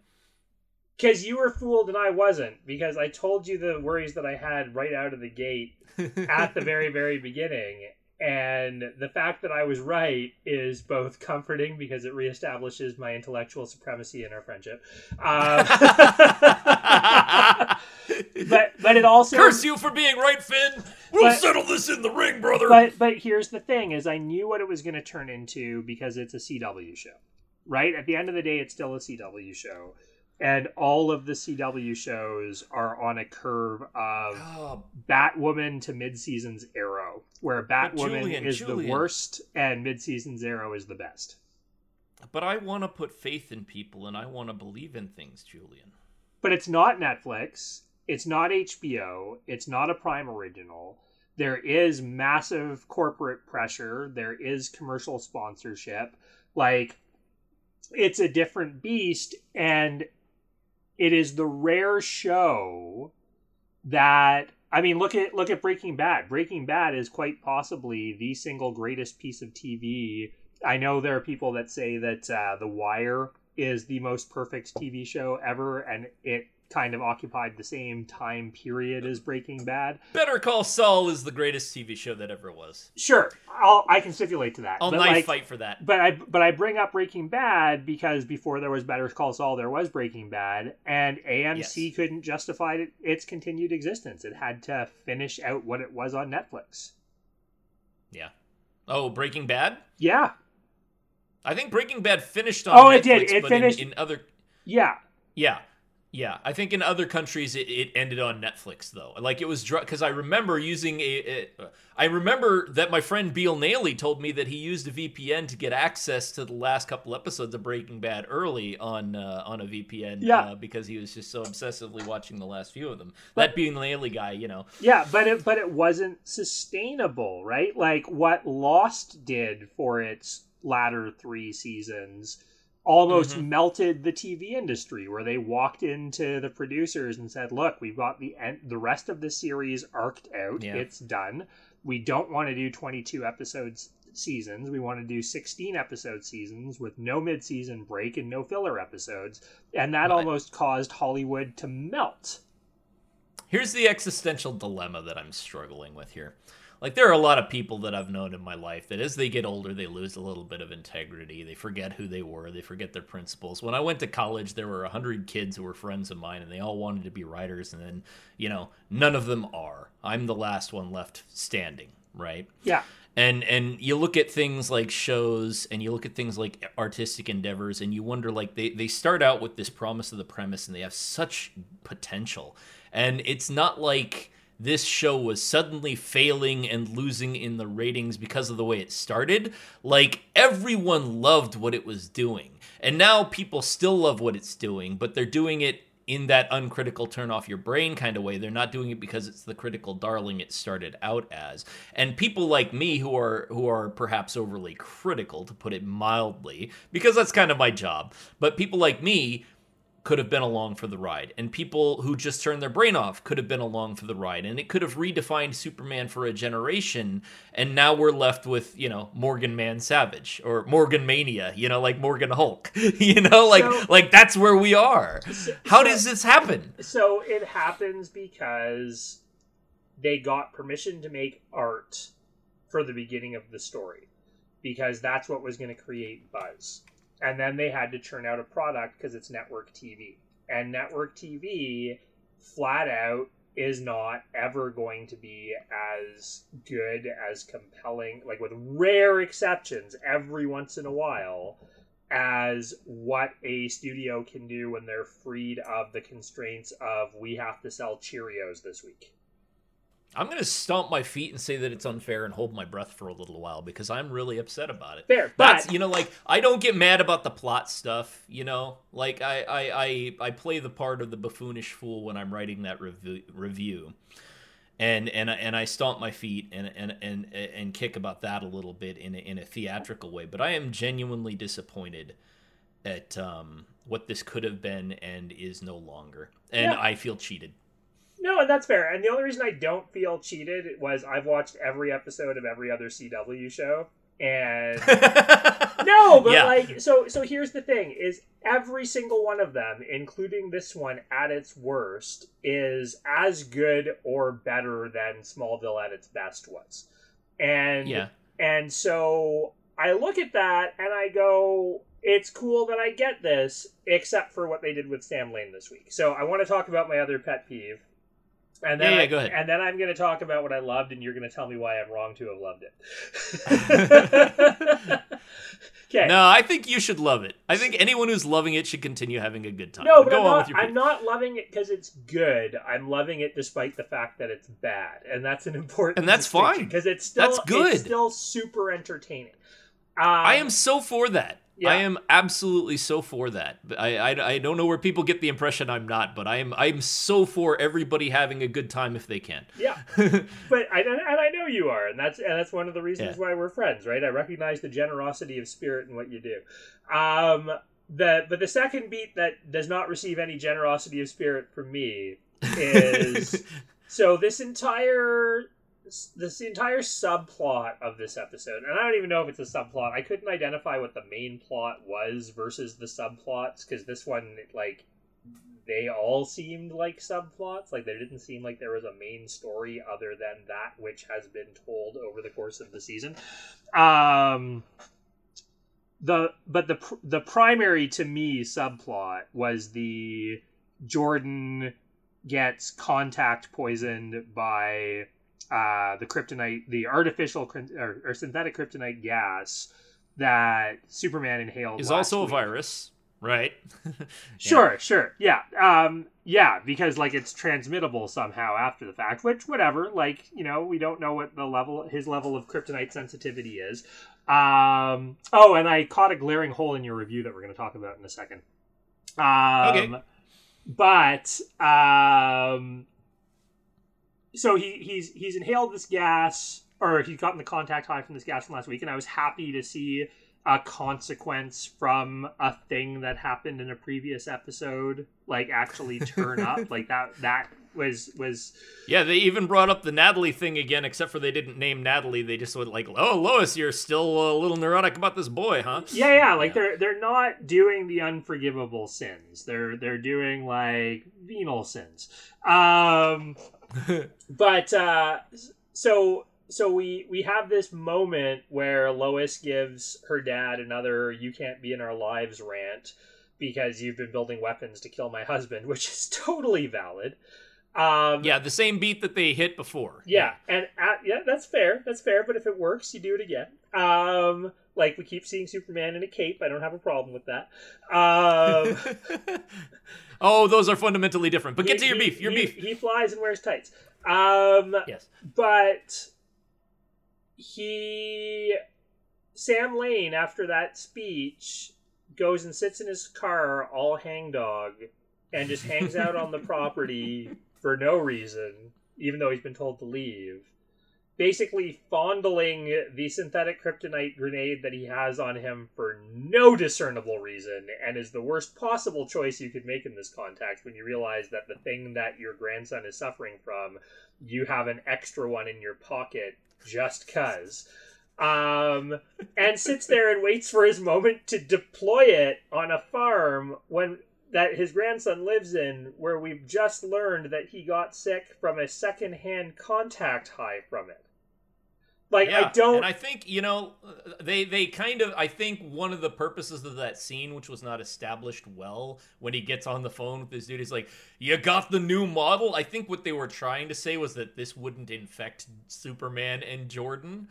because you were fooled and I wasn't because I told you the worries that I had right out of the gate (laughs) at the very very beginning and the fact that I was right is both comforting because it reestablishes my intellectual supremacy in our friendship. Um, (laughs) but but it also curse you for being right, Finn. We'll but, settle this in the ring, brother. But but here's the thing: is I knew what it was going to turn into because it's a CW show, right? At the end of the day, it's still a CW show and all of the CW shows are on a curve of oh. Batwoman to mid-season's Arrow, where Batwoman Julian, is Julian. the worst and mid-season's Arrow is the best. But I want to put faith in people and I want to believe in things, Julian. But it's not Netflix it's not HBO, it's not a Prime original. There is massive corporate pressure, there is commercial sponsorship. Like it's a different beast and it is the rare show that I mean look at look at Breaking Bad. Breaking Bad is quite possibly the single greatest piece of TV. I know there are people that say that uh, The Wire is the most perfect TV show ever and it kind of occupied the same time period as Breaking Bad. Better Call Saul is the greatest TV show that ever was. Sure, I'll, I can stipulate to that. I'll knife like, fight for that. But I but I bring up Breaking Bad because before there was Better Call Saul, there was Breaking Bad, and AMC Yes. couldn't justify it, its continued existence. It had to finish out what it was on Netflix. Yeah. Oh, Breaking Bad? Yeah, I think Breaking Bad finished on Oh, Netflix, it did. It but finished- in, in other yeah, Yeah. Yeah, I think in other countries it, it ended on Netflix though. Like it was because I remember using a, a. I remember that my friend Beal Nailey told me that he used a VPN to get access to the last couple episodes of Breaking Bad early on uh, on a VPN. Yeah. uh, because he was just so obsessively watching the last few of them. But, that Beal Nailey guy, you know. yeah, but it but it wasn't sustainable, right? Like what Lost did for its latter three seasons almost Mhm. melted the TV industry where they walked into the producers and said, "Look, we've got the end, the rest of the series arced out. Yeah. It's done. We don't want to do 22 episodes seasons. We want to do 16 episode seasons with no mid-season break and no filler episodes." And that Right. almost caused Hollywood to melt. Here's the existential dilemma that I'm struggling with here. Like there are a lot of people that I've known in my life that as they get older they lose a little bit of integrity. They forget who they were, they forget their principles. When I went to college there were 100 kids who were friends of mine and they all wanted to be writers and then, you know, none of them are. I'm the last one left standing, right? Yeah. and and you look at things like shows and you look at things like artistic endeavors and you wonder like they, they start out with this promise of the premise and they have such potential and it's not like this show was suddenly failing and losing in the ratings because of the way it started like everyone loved what it was doing and now people still love what it's doing but they're doing it in that uncritical turn off your brain kind of way. They're not doing it because it's the critical darling it started out as. And people like me who are who are perhaps overly critical to put it mildly, because that's kind of my job. But people like me could have been along for the ride. And people who just turned their brain off could have been along for the ride. And it could have redefined Superman for a generation. And now we're left with, you know, Morgan Man Savage or Morgan Mania, you know, like Morgan Hulk. (laughs) you know, like So- like that's where we are. How does this happen? So it happens because they got permission to make art for the beginning of the story because that's what was going to create buzz. And then they had to churn out a product because it's network TV. And network TV, flat out, is not ever going to be as good, as compelling, like with rare exceptions every once in a while, as what a studio can do when they're freed of the constraints of we have to sell Cheerios this week. I'm going to stomp my feet and say that it's unfair and hold my breath for a little while because I'm really upset about it. Fair, That's but you know, like I don't get mad about the plot stuff. You know, like I I I, I play the part of the buffoonish fool when I'm writing that review, review, and and and I stomp my feet and and and and kick about that a little bit in a, in a theatrical way. But I am genuinely disappointed at um, what this could have been and is no longer, and Yeah. I feel cheated. No, and that's fair. And the only reason I don't feel cheated was I've watched every episode of every other CW show, and (laughs) no, but Yeah. like so so here's the thing is every single one of them, including this one at its worst, is as good or better than Smallville at its best was. And yeah. And so I look at that and I go, it's cool that I get this, except for what they did with Sam Lane this week. So I want to talk about my other pet peeve. And then Yeah, yeah, I- go ahead. And then I'm going to talk about what I loved, and you're going to tell me why I'm wrong to have loved it. (laughs) okay. No, I think you should love it. I think anyone who's loving it should continue having a good time. No, but Go I'm on not, with your I'm not loving it because it's good. I'm loving it despite the fact that it's bad, and that's an important. And that's fine. because it's still That's good. It's still super entertaining. Um, I am so for that. Yeah. I am absolutely so for that. I, I I don't know where people get the impression I'm not, but I am I'm so for everybody having a good time if they can. Yeah, (laughs) but I and I know you are, and that's and that's one of the reasons Yeah. why we're friends, right? I recognize the generosity of spirit in what you do. Um, the but the second beat that does not receive any generosity of spirit from me (laughs) is so this entire this entire subplot of this episode and i don't even know if it's a subplot. I couldn't identify what the main plot was versus the subplots because this one like they all seemed like subplots. Like there didn't seem like there was a main story other than that which has been told over the course of the season. Um the but the the primary to me subplot was the jordan gets contact poisoned by uh, the kryptonite, the artificial or, or synthetic kryptonite gas that Superman inhaled. is also a virus, right? (laughs) Sure, sure, yeah, um, yeah, because like it's transmittable somehow after the fact. Which, whatever, like you know, we don't know what the level, his level of kryptonite sensitivity is. Um, oh, and I caught a glaring hole in your review that we're going to talk about in a second. Um, Okay. But um, so he he's he's inhaled this gas, or he's gotten the contact high from this gas from last week, and I was happy to see a consequence from a thing that happened in a previous episode, like actually turn up. (laughs) Like that that was was Yeah, they even brought up the Natalie thing again, except for they didn't name Natalie. They just went like, "Oh, Lois, you're still a little neurotic about this boy, huh?" yeah yeah like Yeah. they're they're not doing the unforgivable sins. They're they're doing like venal sins. Um (laughs) but uh so so we we have this moment where Lois gives her dad another "you can't be in our lives" rant because you've been building weapons to kill my husband, which is totally valid. Um, yeah, the same beat that they hit before. yeah, and at, yeah, that's fair. That's fair. But if it works, you do it again. Um, like we keep seeing Superman in a cape. I don't have a problem with that. Um, (laughs) (laughs) oh, those are fundamentally different. But get he- to your he- beef. Your he- beef. He flies and wears tights. Um, Yes. but he Sam Lane after that speech goes and sits in his car all hangdog and just hangs out on the (laughs) property for no reason even though he's been told to leave basically fondling the synthetic kryptonite grenade that he has on him for no discernible reason and is the worst possible choice you could make in this context when you realize that the thing that your grandson is suffering from you have an extra one in your pocket just cuz um and sits there and waits for his moment to deploy it on a farm when that his grandson lives in where we've just learned that he got sick from a secondhand contact high from it like yeah, i don't And I think you know they they kind of I think one of the purposes of that scene, which was not established well, when he gets on the phone with this dude, he's like, "You got the new model." I think what they were trying to say was that this wouldn't infect Superman and Jordan.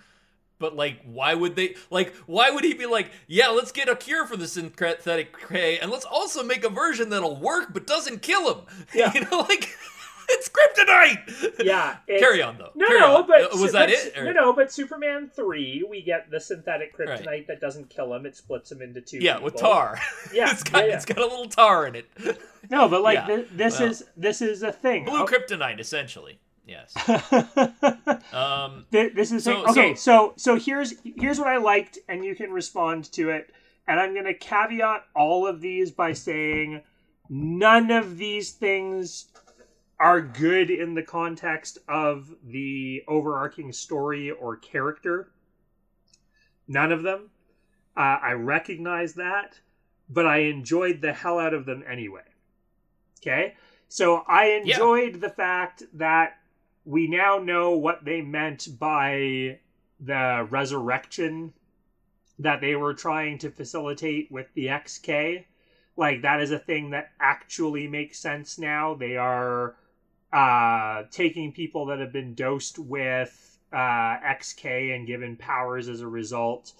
But like, why would they? Like, why would he be like, "Yeah, let's get a cure for the synthetic K, and let's also make a version that'll work but doesn't kill him." (laughs) Yeah. you know, like (laughs) it's kryptonite. yeah it's- Carry on though. no Carry no on. but Uh, was that but- it? or- no no but superman 3 we get the synthetic Right. kryptonite that doesn't kill him it splits him into two Yeah, with tar. (laughs) Yeah, it's got yeah, yeah. it's got a little tar in it. no but like Yeah, thi- this well. is this is a thing Blue Oh. kryptonite, essentially. Yes. (laughs) Um. Th- this is So- okay. So so here's here's what I liked, and you can respond to it. And I'm going to caveat all of these by saying none of these things are good in the context of the overarching story or character. None of them. Uh, I recognize that, but I enjoyed the hell out of them anyway. Okay? So I Yeah. enjoyed the fact that we now know what they meant by the resurrection that they were trying to facilitate with the XK. Like that is a thing that actually makes sense now. They are uh, taking people that have been dosed with uh, XK and given powers as a result,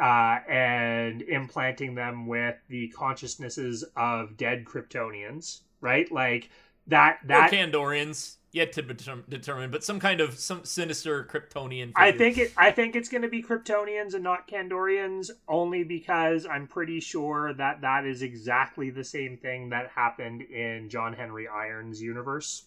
uh, and implanting them with the consciousnesses of dead Kryptonians. Right, like that. That Or Kandorians. Yet to determ- determine, but some kind of some sinister Kryptonian. Figure. I think it. I think it's going to be Kryptonians and not Kandorians, only because I'm pretty sure that that is exactly the same thing that happened in John Henry Irons' universe.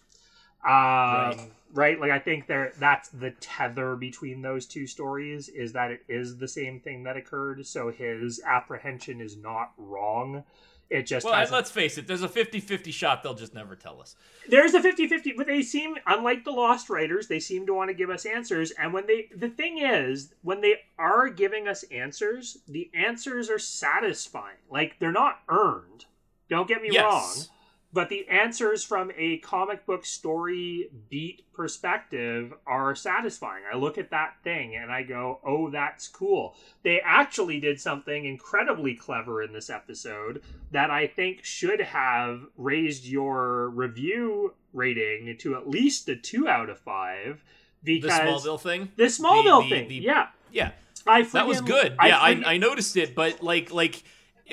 Um, right. right. Like I think there. That's the tether between those two stories is that it is the same thing that occurred. So his apprehension is not wrong. It just well, let's face it. There's a 50-50 shot they'll just never tell us. There's a 50-50, but they seem unlike the Lost writers. They seem to want to give us answers, and when they the thing is, when they are giving us answers, the answers are satisfying. Like they're not earned. Don't get me yes. wrong but the answers from a comic book story beat perspective are satisfying. I look at that thing and I go, oh, that's cool. They actually did something incredibly clever in this episode that I think should have raised your review rating to at least a two out of five. Because the Smallville thing? The Smallville the, the, thing, the, yeah. Yeah. I that was good. I yeah, I, I noticed it, but like, like,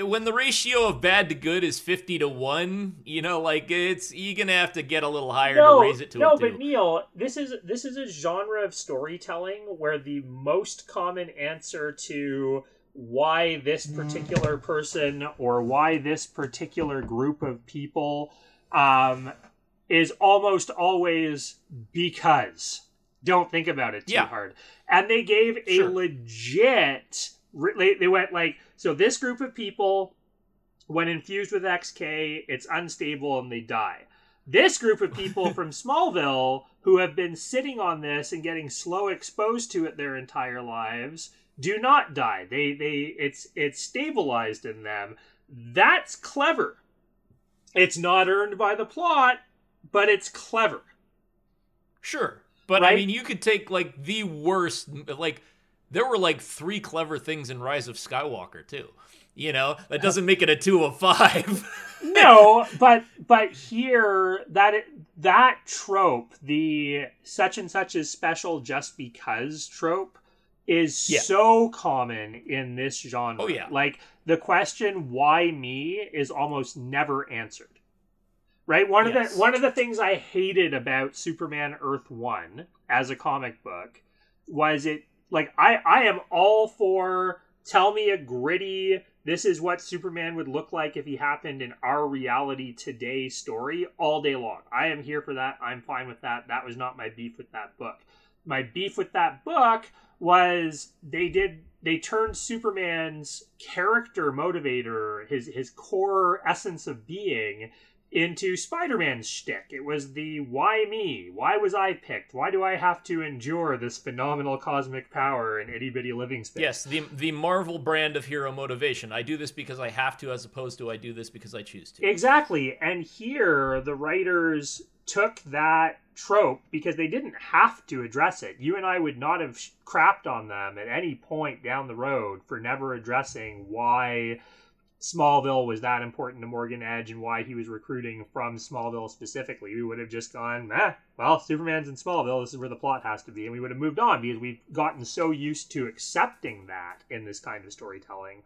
when the ratio of bad to good is 50 to 1 you know like it's you're gonna have to get a little higher no, to raise it to no but neil this is this is a genre of storytelling where the most common answer to why this particular person or why this particular group of people um, is almost always because don't think about it too yeah. hard and they gave a sure. legit they went like so this group of people when infused with xk it's unstable and they die. This group of people (laughs) from smallville who have been sitting on this and getting slow exposed to it their entire lives do not die. They they it's it's stabilized in them. That's clever. It's not earned by the plot but it's clever. Sure but right? i mean you could take like the worst like there were like three clever things in Rise of Skywalker too. You know, that doesn't make it a two of five. (laughs) no, but but here that that trope, the such and such is special just because trope, is yeah. so common in this genre. Oh yeah, like the question "Why me?" is almost never answered. Right. One yes. of the one of the things I hated about Superman Earth One as a comic book was it like I I am all for tell me a gritty this is what Superman would look like if he happened in our reality today story all day long. I am here for that. I'm fine with that. That was not my beef with that book. My beef with that book was they did they turned Superman's character motivator, his his core essence of being into Spider-Man's shtick. It was the why me? Why was I picked? Why do I have to endure this phenomenal cosmic power in itty bitty living space? Yes, the the Marvel brand of hero motivation. I do this because I have to, as opposed to I do this because I choose to. Exactly. And here the writers took that trope because they didn't have to address it. You and I would not have crapped on them at any point down the road for never addressing why Smallville was that important to Morgan Edge and why he was recruiting from Smallville specifically. We would have just gone, eh, well, Superman's in Smallville. This is where the plot has to be. And we would have moved on because we've gotten so used to accepting that in this kind of storytelling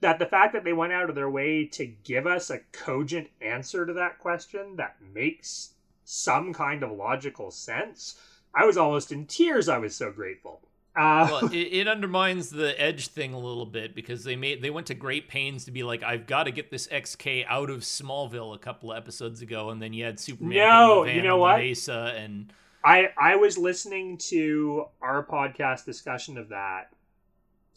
that the fact that they went out of their way to give us a cogent answer to that question that makes some kind of logical sense, I was almost in tears. I was so grateful. Uh, well, (laughs) it, it, undermines the edge thing a little bit because they made they went to great pains to be like, I've got to get this XK out of Smallville a couple of episodes ago, and then you had Superman. No, you know what? Mesa and I I was listening to our podcast discussion of that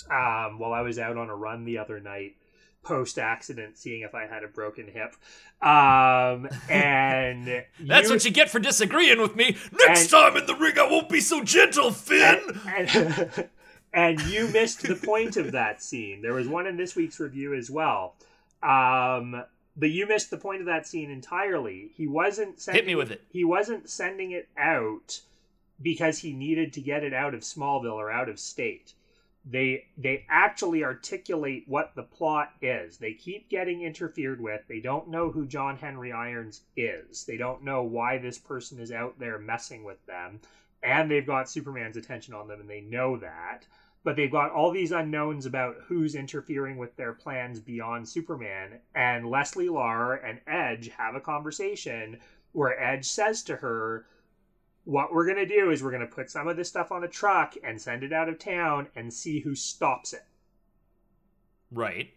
um, while I was out on a run the other night, post accident seeing if I had a broken hip. Um, (laughs) and that's you, what you get for disagreeing with me. Next and, time in the ring, I won't be so gentle, Finn. And, and, (laughs) and, you missed the point of that scene. There was one in this week's review as well. Um, but you missed the point of that scene entirely. He wasn't sending, hit me with it. He wasn't sending it out because he needed to get it out of Smallville or out of state they they actually articulate what the plot is. They keep getting interfered with. They don't know who John Henry Irons is. They don't know why this person is out there messing with them. And they've got Superman's attention on them and they know that. But they've got all these unknowns about who's interfering with their plans beyond Superman. And Leslie Larr and Edge have a conversation where Edge says to her, what we're going to do is we're going to put some of this stuff on a truck and send it out of town and see who stops it. Right.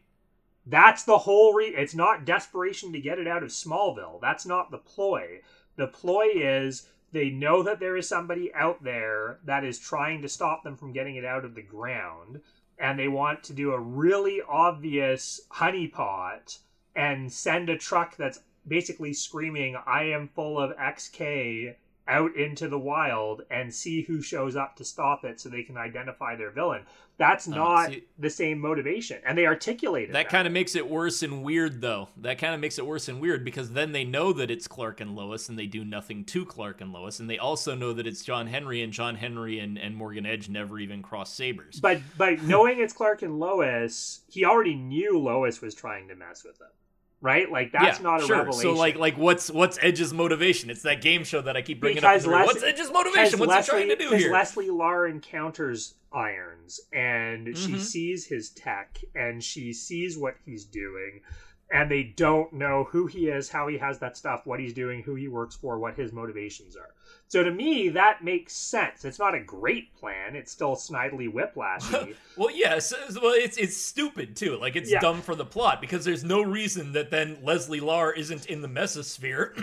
That's the whole re it's not desperation to get it out of Smallville. That's not the ploy. The ploy is they know that there is somebody out there that is trying to stop them from getting it out of the ground and they want to do a really obvious honeypot and send a truck that's basically screaming I am full of XK out into the wild and see who shows up to stop it so they can identify their villain. That's Oh, not see- the same motivation. And they articulated That kind of makes it worse and weird, though. That kind of makes it worse and weird because then they know that it's Clark and Lois, and they do nothing to Clark and Lois, and they also know that it's John Henry, and John Henry and, and Morgan Edge never even cross sabers. But but knowing it's Clark and Lois, he already knew Lois was trying to mess with him. Right? Like that's yeah, not a sure. revelation. So like like what's what's Edge's motivation? It's that game show that I keep bringing Because up. Les- what's Edge's motivation? What's Leslie, he trying to do here? Leslie Larr encounters Irons and she Mhm. sees his tech and she sees what he's doing and they don't know who he is, how he has that stuff, what he's doing, who he works for, what his motivations are. So to me, that makes sense. It's not a great plan. It's still snidely whiplashy. (laughs) Well, yes. well, it's it's stupid too. Like it's Yeah. dumb for the plot because there's no reason that then Leslie Larr isn't in the mesosphere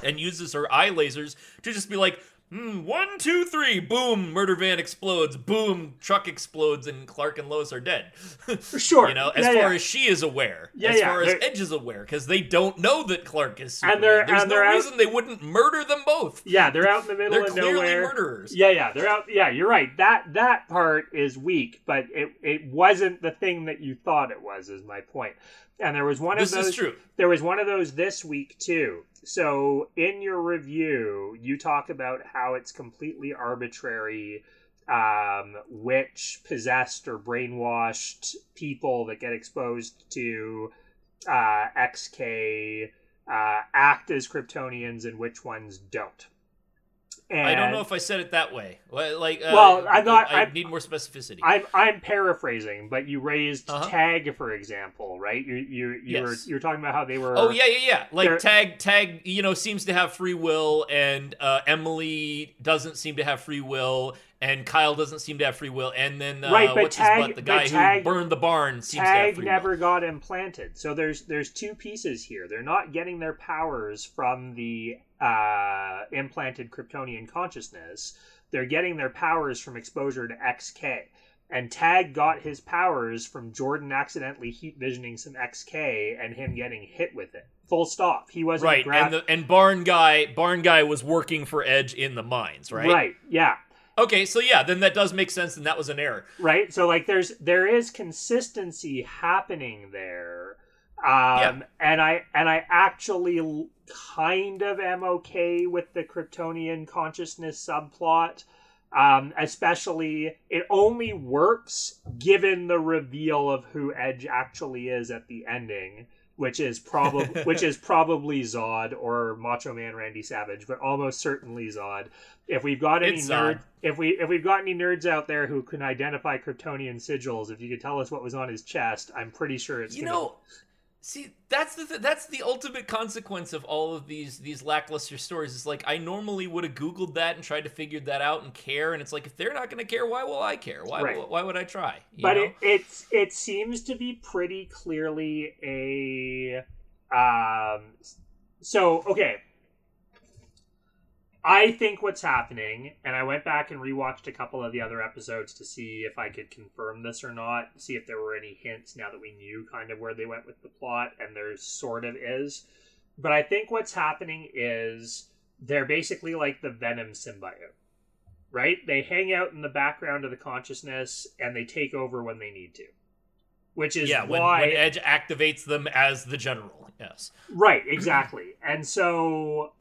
(laughs) (laughs) and uses her eye lasers to just be like, hmm, one, two, three, boom, murder van explodes, boom, truck explodes, and Clark and Lois are dead. For (laughs) sure. you know, as Yeah, far yeah. as she is aware, Yeah, as far as they're- Edge is aware, because they don't know that Clark is Superman. And they're- There's and no they're out- reason they wouldn't murder them both. Yeah, they're out in the middle They're of clearly nowhere. murderers. Yeah, yeah, they're out. Yeah, you're right. That that part is weak, but it it wasn't the thing that you thought it was. Is my point. And there was one This of those. is true. There was one of those this week too. So in your review, you talk about how it's completely arbitrary. Um, which possessed or brainwashed people that get exposed to uh, XK uh, act as Kryptonians and which ones don't. And I don't know if I said it that way. Like, uh, Well, I'm not- I I'm- need more specificity. I'm I'm paraphrasing, but you raised Uh-huh. Tag for example, right? You you you Yes. were you were talking about how they were. Oh yeah, yeah, yeah. Like Tag, Tag, you know, seems to have free will, and uh, Emily doesn't seem to have free will, and Kyle doesn't seem to have free will, and then uh, Right, but what's Tag- his butt, the guy Tag- who burned the barn, seems to have Tag never will. got implanted. So there's there's two pieces here. They're not getting their powers from the uh, implanted Kryptonian consciousness. They're getting their powers from exposure to XK. And Tag got his powers from Jordan accidentally heat visioning some XK and him getting hit with it. Full stop. He wasn't Right, grab- and the and Barn guy, Barn guy was working for Edge in the mines, right? right. Yeah. Okay, so yeah, then that does make sense, and that was an error. right so like there's there is consistency happening there um Yeah. and i and i actually kind of am okay with the kryptonian consciousness subplot um especially it only works given the reveal of who edge actually is at the ending which is probably (laughs) which is probably zod or macho man randy savage but almost certainly zod. If we've got any nerd if we if we've got any nerds out there who can identify Kryptonian sigils, if you could tell us what was on his chest, I'm pretty sure it's You gonna- know, see, that's the th- that's the ultimate consequence of all of these these lackluster stories. Is like I normally would have googled that and tried to figure that out and care, and it's like if they're not going to care, why will I care? Why Right. why would I try? You but know? it it's it seems to be pretty clearly a um so okay I think what's happening, and I went back and rewatched a couple of the other episodes to see if I could confirm this or not, see if there were any hints now that we knew kind of where they went with the plot, and there sort of is. But I think what's happening is they're basically like the Venom symbiote, right? They hang out in the background of the consciousness and they take over when they need to. Which is yeah, when, why when Edge activates them as the general. Yes. Right, exactly. And so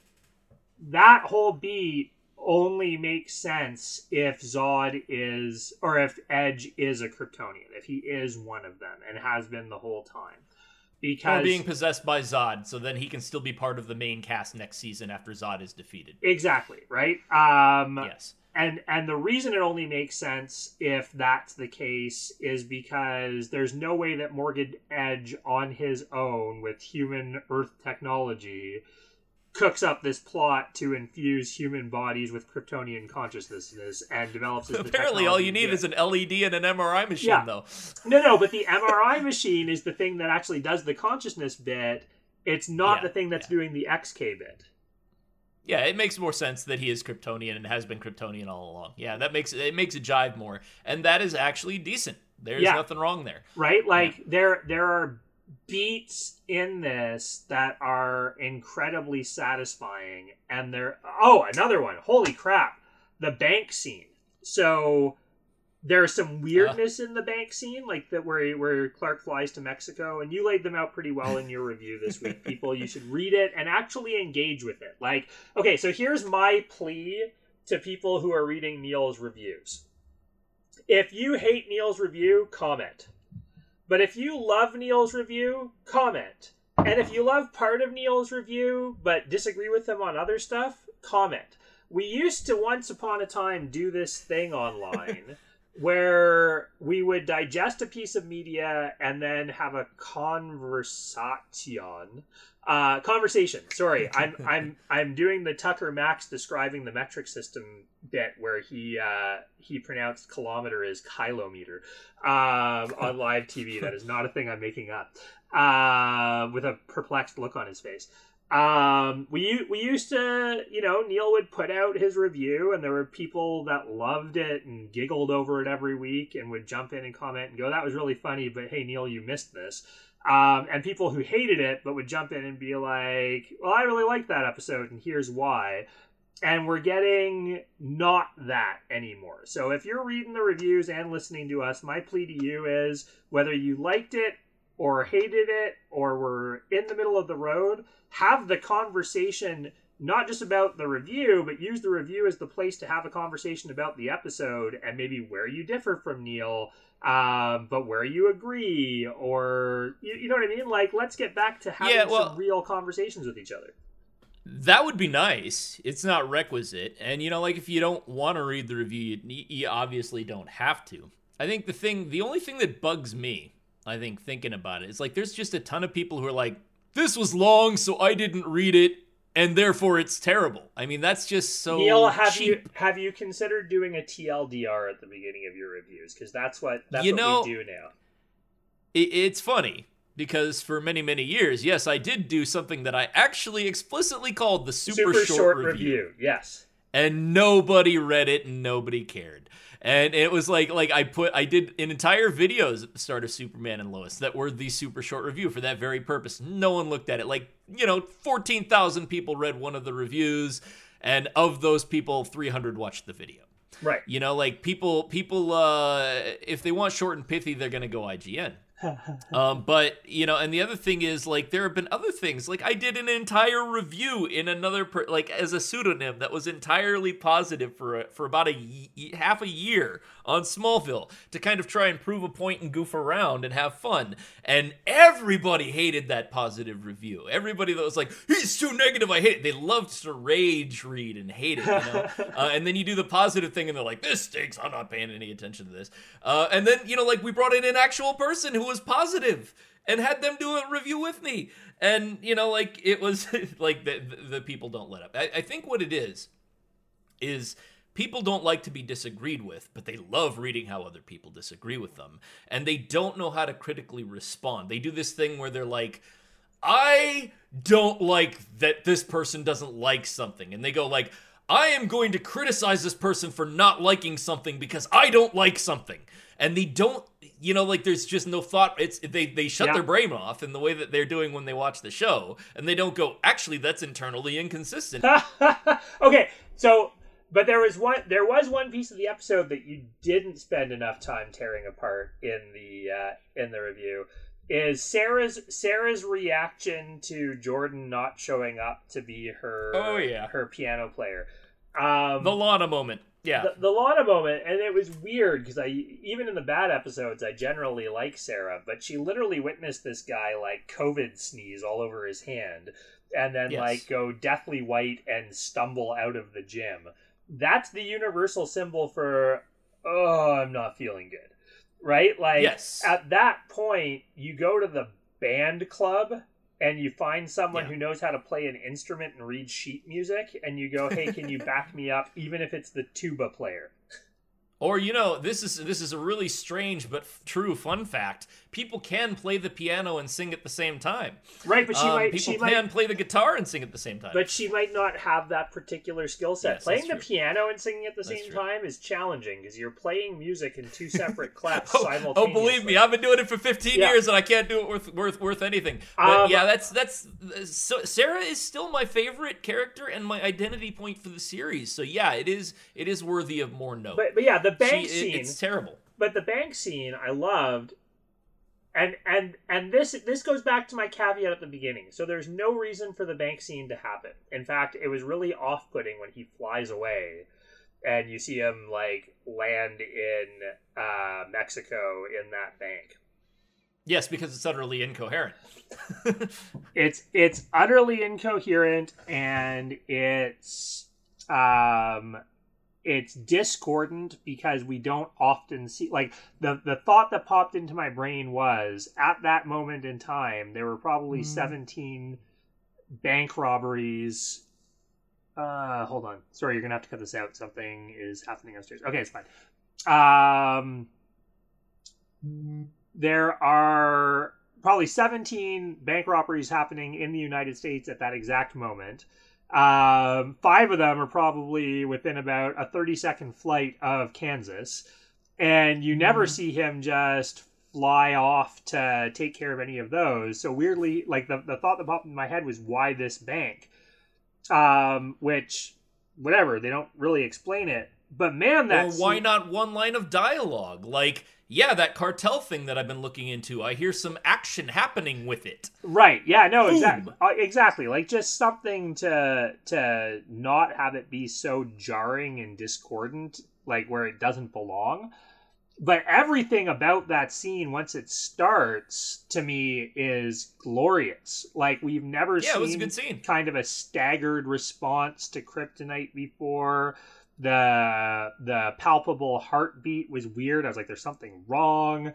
that whole beat only makes sense if Zod is, or if Edge is a Kryptonian, if he is one of them and has been the whole time. Because Or being possessed by Zod, so then he can still be part of the main cast next season after Zod is defeated. exactly right. Um, Yes. and and the reason it only makes sense if that's the case is because there's no way that Morgan Edge on his own with human Earth technology cooks up this plot to infuse human bodies with Kryptonian consciousness and develops. Apparently, all you need is an LED and an MRI machine, yeah. though. No, no, but the MRI machine is the thing that actually does the consciousness bit. It's not yeah, the thing that's yeah. doing the XK bit. Yeah, it makes more sense that he is Kryptonian and has been Kryptonian all along. Yeah, that makes it makes it jive more, and that is actually decent. There's nothing wrong there, right? Like there there are beats in this that are incredibly satisfying and they're oh another one. Holy crap. The bank scene. So there's some weirdness uh. in the bank scene like that where where clark flies to mexico and you laid them out pretty well in your review this week (laughs) people. You should read it and actually engage with it. Like okay so here's my plea to people who are reading neil's reviews. If you hate neil's review comment but if you love Neil's review, comment. And if you love part of Neil's review but disagree with him on other stuff, comment. We used to once upon a time do this thing online (laughs) where we would digest a piece of media and then have a conversation uh, conversation. Sorry, (laughs) I'm I'm I'm doing the Tucker Max describing the metric system bit where he uh, he pronounced kilometer as kilometer um, on (laughs) live TV. That is not a thing I'm making up. Uh, with a perplexed look on his face. Um, we we used to, you know, Neil would put out his review, and there were people that loved it and giggled over it every week, and would jump in and comment and go, "That was really funny," but hey, Neil, you missed this um, and people who hated it but would jump in and be like, "Well, I really liked that episode, and here's why." And we're getting not that anymore. So if you're reading the reviews and listening to us, my plea to you is whether you liked it or hated it or were in the middle of the road, have the conversation not just about the review, but use the review as the place to have a conversation about the episode and maybe where you differ from Neil um, but where you agree, or you, you, know what I mean? Like, let's get back to having yeah, well, some real conversations with each other. That would be nice. It's not requisite, and you know, like if you don't want to read the review, you, you obviously don't have to. I think the thing, the only thing that bugs me, I think, thinking about it, is like there's just a ton of people who are like, "This was long, so I didn't read it." And therefore it's terrible. I mean, that's just so. Neil, have cheap. you have you considered doing a TLDR at the beginning of your reviews? Because that's what that's you what know, we do now. It, it's funny because for many many years, yes, I did do something that I actually explicitly called the super, super short, short review. review. Yes, and nobody read it and nobody cared and it was like like I put I did an entire videos at the start of Superman and Lois that were the super short review for that very purpose. No one looked at it. Like you know, fourteen thousand people read one of the reviews, and of those people, three hundred watched the video. Right. You know, like people people uh if they want short and pithy, they're gonna go IGN. (laughs) um, but you know, and the other thing is like there have been other things. Like I did an entire review in another per- like as a pseudonym that was entirely positive for a, for about a y- half a year on Smallville to kind of try and prove a point and goof around and have fun. And everybody hated that positive review. Everybody that was like, "He's too negative, I hate it." They loved to rage read and hate it. You know? (laughs) uh, and then you do the positive thing, and they're like, "This stinks. I'm not paying any attention to this." Uh, and then you know, like we brought in an actual person who was positive and had them do a review with me. And you know, like it was (laughs) like the, the people don't let up. I, I think what it is is people don't like to be disagreed with, but they love reading how other people disagree with them. And they don't know how to critically respond. They do this thing where they're like, I don't like that this person doesn't like something. And they go like, I am going to criticize this person for not liking something because I don't like something. And they don't you know like there's just no thought it's they they shut yeah. their brain off in the way that they're doing when they watch the show and they don't go actually that's internally inconsistent (laughs) okay so but there was one there was one piece of the episode that you didn't spend enough time tearing apart in the uh, in the review is Sarah's Sarah's reaction to Jordan not showing up to be her oh yeah her piano player um, the Lana moment yeah, the, the Lana moment, and it was weird because I even in the bad episodes, I generally like Sarah, but she literally witnessed this guy like COVID sneeze all over his hand, and then yes. like go deathly white and stumble out of the gym. That's the universal symbol for oh, I'm not feeling good, right? Like yes. at that point, you go to the band club and you find someone Yeah. who knows how to play an instrument and read sheet music, and you go, "Hey, can you (laughs) back me up?" Even if it's the tuba player. Or you know, this is this is a really strange but f- true fun fact. People can play the piano and sing at the same time. Right, but she Um, might. people She can might. play the guitar and sing at the same time. But she might not have that particular skill set. Yes, playing the true. piano and singing at the That's same true. time is challenging because you're playing music in two separate (laughs) clefs Oh, simultaneously. oh, believe me, I've been doing it for 15 Yeah. years and I can't do it worth worth worth anything. But Um, yeah, that's that's so Sarah is still my favorite character and my identity point for the series. So yeah, it is it is worthy of more note. But, but yeah, the She- bank it- scene. it's terrible. but the bank scene I loved, and and and this this goes back to my caveat at the beginning. So there's no reason for the bank scene to happen. In fact, it was really off-putting when he flies away, and you see him like land in uh, Mexico in that bank. Yes, because it's utterly incoherent. (laughs) It's it's utterly incoherent and it's um it's discordant because we don't often see like the the thought that popped into my brain was at that moment in time there were probably Mm. 17 bank robberies. Uh hold on. Sorry you're gonna have to cut this out. Something is happening upstairs. Okay it's fine. Um there are probably 17 bank robberies happening in the United States at that exact moment. Um, five of them are probably within about a 30 second flight of Kansas. And you never Mhm. see him just fly off to take care of any of those. So weirdly, like the, the thought that popped in my head was why this bank? Um, which, whatever, they don't really explain it. But man, that or why not one line of dialogue? Like, yeah, that cartel thing that I've been looking into. I hear some action happening with it. Right. Yeah. No. Exactly. Uh, exactly. Like just something to to not have it be so jarring and discordant, like where it doesn't belong. But everything about that scene, once it starts, to me is glorious. Like we've never Yeah, seen it was a good scene. kind of a staggered response to kryptonite before the the palpable heartbeat was weird i was like there's something wrong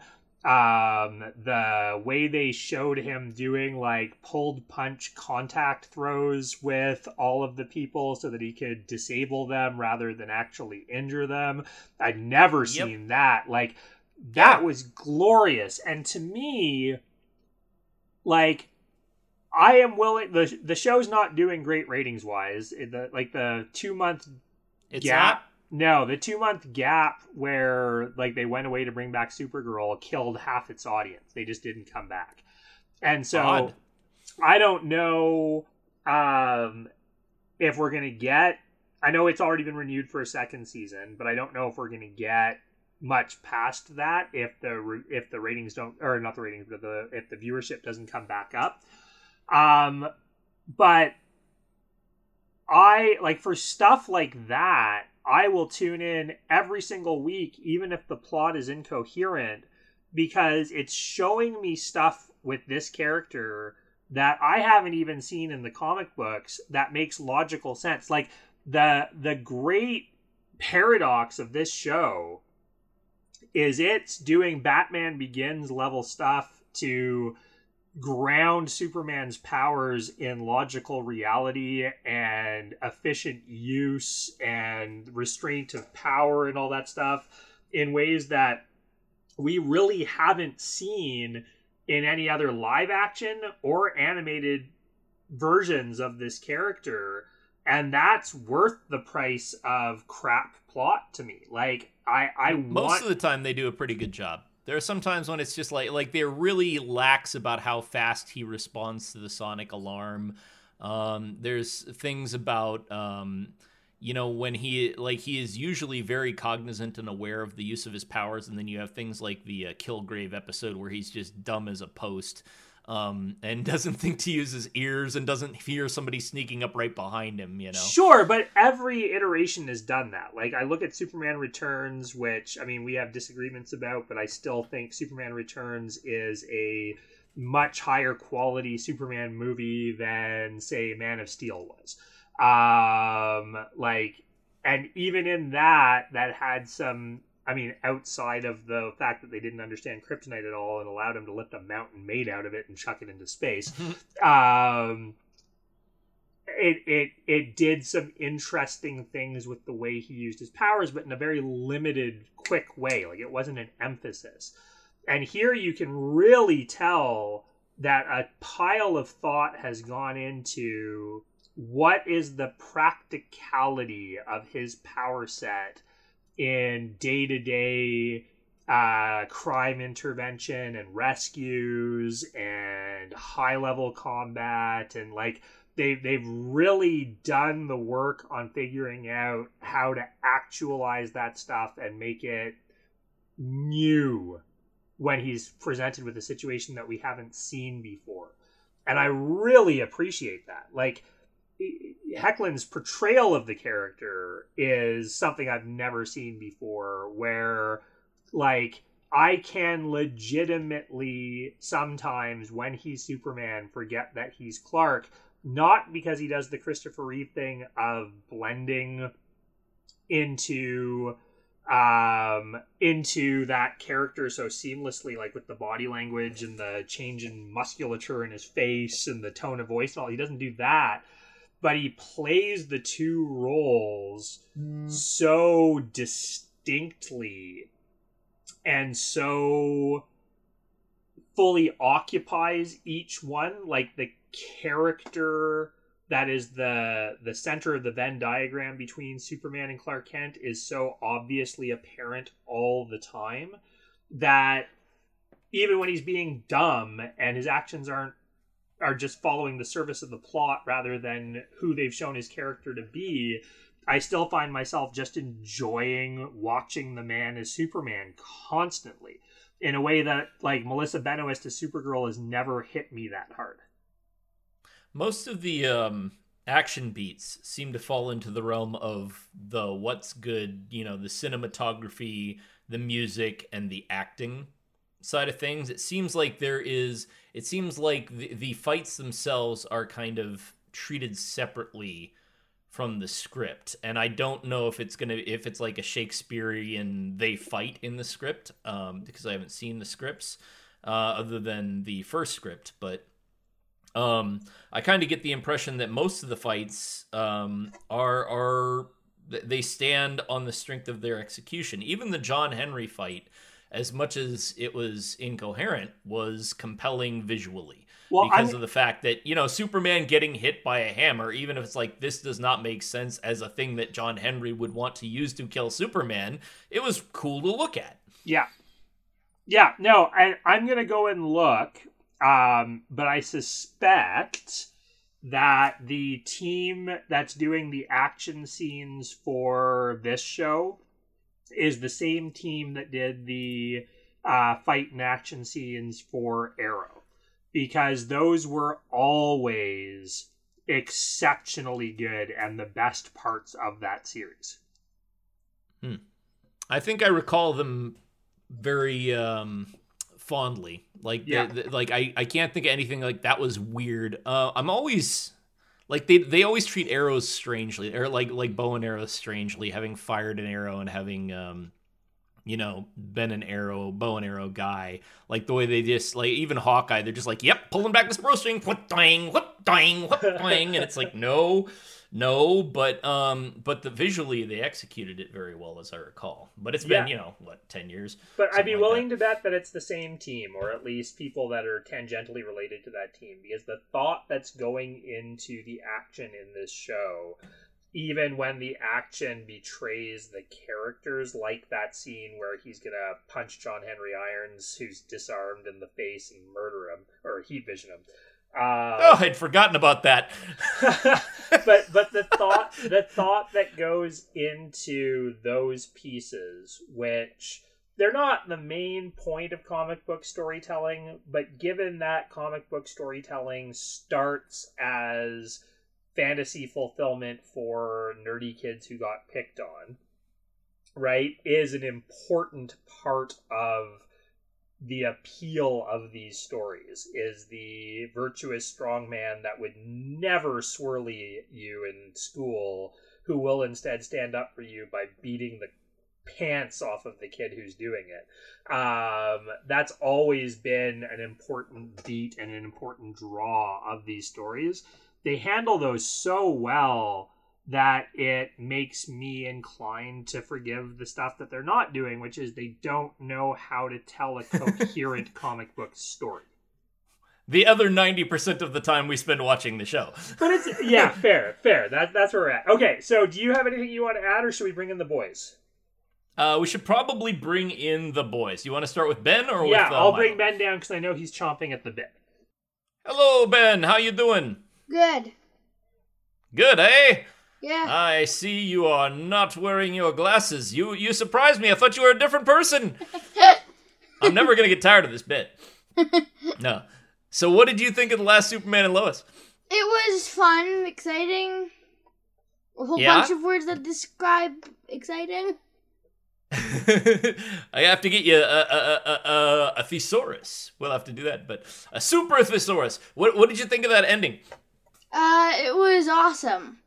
um the way they showed him doing like pulled punch contact throws with all of the people so that he could disable them rather than actually injure them i'd never Yep. seen that like that was glorious and to me like I am willing. the The show's not doing great ratings wise. The like the two month It's gap. No, the two month gap where like they went away to bring back Supergirl killed half its audience. They just didn't come back, and so Odd. I don't know um, if we're gonna get. I know it's already been renewed for a second season, but I don't know if we're gonna get much past that if the if the ratings don't or not the ratings but the if the viewership doesn't come back up. Um, but I like for stuff like that, I will tune in every single week, even if the plot is incoherent, because it's showing me stuff with this character that I haven't even seen in the comic books that makes logical sense. Like the the great paradox of this show is it's doing Batman Begins level stuff to ground Superman's powers in logical reality and efficient use and restraint of power and all that stuff in ways that we really haven't seen in any other live action or animated versions of this character and that's worth the price of crap plot to me like i i Most want of the time, they do a pretty good job. There are some times when it's just like like they're really lax about how fast he responds to the sonic alarm. Um, there's things about um, you know when he like he is usually very cognizant and aware of the use of his powers, and then you have things like the uh, Killgrave episode where he's just dumb as a post. Um, and (laughs) doesn't think to use his ears and doesn't hear somebody sneaking up right behind him, you know. Sure, but every iteration has done that. Like I look at Superman Returns, which I mean we have disagreements about, but I still think Superman Returns is a much higher quality Superman movie than say Man of Steel was. Um like and even in that that had some I mean, outside of the fact that they didn't understand kryptonite at all and allowed him to lift a mountain made out of it and chuck it into space, (laughs) um, it it it did some interesting things with the way he used his powers, but in a very limited, quick way. Like it wasn't an emphasis. And here you can really tell that a pile of thought has gone into what is the practicality of his power set in day to day crime intervention and rescues and high level combat and like they've they've really done the work on figuring out how to actualize that stuff and make it new when he's presented with a situation that we haven't seen before. And I really appreciate that. Like Hoechlin's portrayal of the character is something I've never seen before where like I can legitimately sometimes when he's Superman forget that he's Clark not because he does the Christopher Reeve thing of blending into um into that character so seamlessly like with the body language and the change in musculature in his face and the tone of voice and all. He doesn't do that but he plays the two roles mm. so distinctly and so fully occupies each one like the character that is the the center of the Venn diagram between Superman and Clark Kent is so obviously apparent all the time that even when he's being dumb and his actions aren't are just following the service of the plot rather than who they've shown his character to be, I still find myself just enjoying watching the man as Superman constantly in a way that like Melissa Benoist as Supergirl has never hit me that hard. Most of the um, action beats seem to fall into the realm of the what's good, you know, the cinematography, the music, and the acting side of things. It seems like there is, it seems like the, the fights themselves are kind of treated separately from the script and i don't know if it's gonna if it's like a shakespearean they fight in the script um, because i haven't seen the scripts uh, other than the first script but um, I kind of get the impression that most of the fights um, are are they stand on the strength of their execution. Even the John Henry fight, as much as it was incoherent, was compelling visually. Well, because I'm... of the fact that you know Superman getting hit by a hammer, even if it's like this does not make sense as a thing that John Henry would want to use to kill Superman, it was cool to look at. Yeah, yeah. No, I, I'm gonna go and look um, but I suspect that the team that's doing the action scenes for this show is the same team that did the uh, fight and action scenes for Arrow, because those were always exceptionally good and the best parts of that series. Hmm. I think I recall them very um, fondly. Like, yeah. the, the, like I, I can't think of anything like that was weird. Uh, I'm always like they they always treat arrows strangely, or like like bow and arrows strangely. Having fired an arrow and having um, you know, been an arrow bow and arrow guy. Like the way they just like even Hawkeye, they're just like, yep, pulling back the string, what dang, what dang, what dang, and it's like no no, but um, but the visually they executed it very well, as I recall. But it's been yeah. you know what ten years. But I'd be like willing that. to bet that it's the same team, or at least people that are tangentially related to that team, because the thought that's going into the action in this show, even when the action betrays the characters, like that scene where he's gonna punch John Henry Irons, who's disarmed in the face, and murder him or heat vision him uh, oh, I'd forgotten about that. (laughs) but but the thought the thought that goes into those pieces, which they're not the main point of comic book storytelling, but given that comic book storytelling starts as fantasy fulfillment for nerdy kids who got picked on, right, is an important part of the appeal of these stories is the virtuous strong man that would never swirly you in school who will instead stand up for you by beating the pants off of the kid who's doing it. Um, that's always been an important beat and an important draw of these stories. They handle those so well that it makes me inclined to forgive the stuff that they're not doing, which is they don't know how to tell a (laughs) coherent comic book story. The other 90% of the time we spend watching the show. (laughs) But it's yeah, fair, fair. That that's where we're at. Okay, so do you have anything you want to add, or should we bring in the boys? Uh, we should probably bring in the boys. You want to start with Ben or yeah? with, uh, I'll Milo? bring Ben down because I know he's chomping at the bit. Hello, Ben. How you doing? Good. Good, eh? Yeah. I see you are not wearing your glasses. You you surprised me. I thought you were a different person. (laughs) I'm never gonna get tired of this bit. (laughs) No. So, what did you think of the last Superman and Lois? it was fun, exciting. A whole Yeah? bunch of words that describe exciting. (laughs) I have to get you a, a, a, a, a thesaurus. We'll have to do that, but a super thesaurus. What what did you think of that ending? Uh, it was awesome.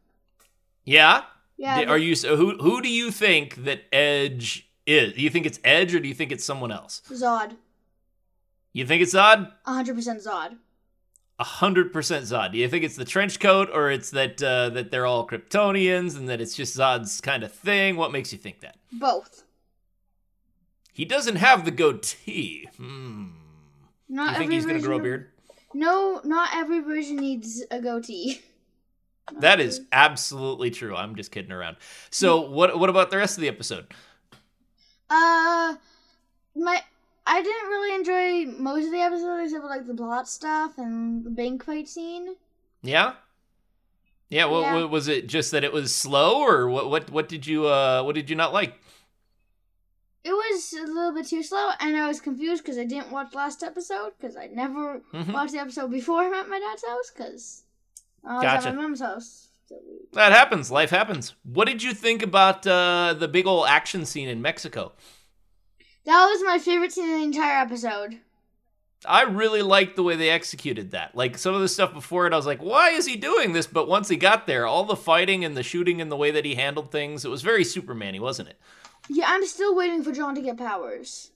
Yeah. Yeah. Are you so who who do you think that Edge is? Do you think it's Edge or do you think it's someone else? Zod. You think it's Zod? 100% Zod. A hundred percent Zod. Do you think it's the trench coat or it's that uh, that they're all Kryptonians and that it's just Zod's kind of thing? What makes you think that? Both. He doesn't have the goatee. Hmm. Not You think he's gonna grow a beard? No, not every version needs a goatee. (laughs) That is absolutely true. I'm just kidding around. So what what about the rest of the episode? Uh, my I didn't really enjoy most of the episode except for like the plot stuff and the bank fight scene. Yeah. Yeah, well, Yeah. was it just that it was slow, or what? What? What did you? Uh, what did you not like? It was a little bit too slow, and I was confused because I didn't watch last episode because I never Mhm. watched the episode before I'm at my dad's house because I Gotcha. at my mom's house. That happens. Life happens. What did you think about uh, the big old action scene in Mexico? that was my favorite scene in the entire episode. I really liked the way they executed that. Like some of the stuff before it, I was like, "Why is he doing this?" But once he got there, all the fighting and the shooting and the way that he handled things, it was very Superman-y, wasn't it? Yeah, I'm still waiting for John to get powers.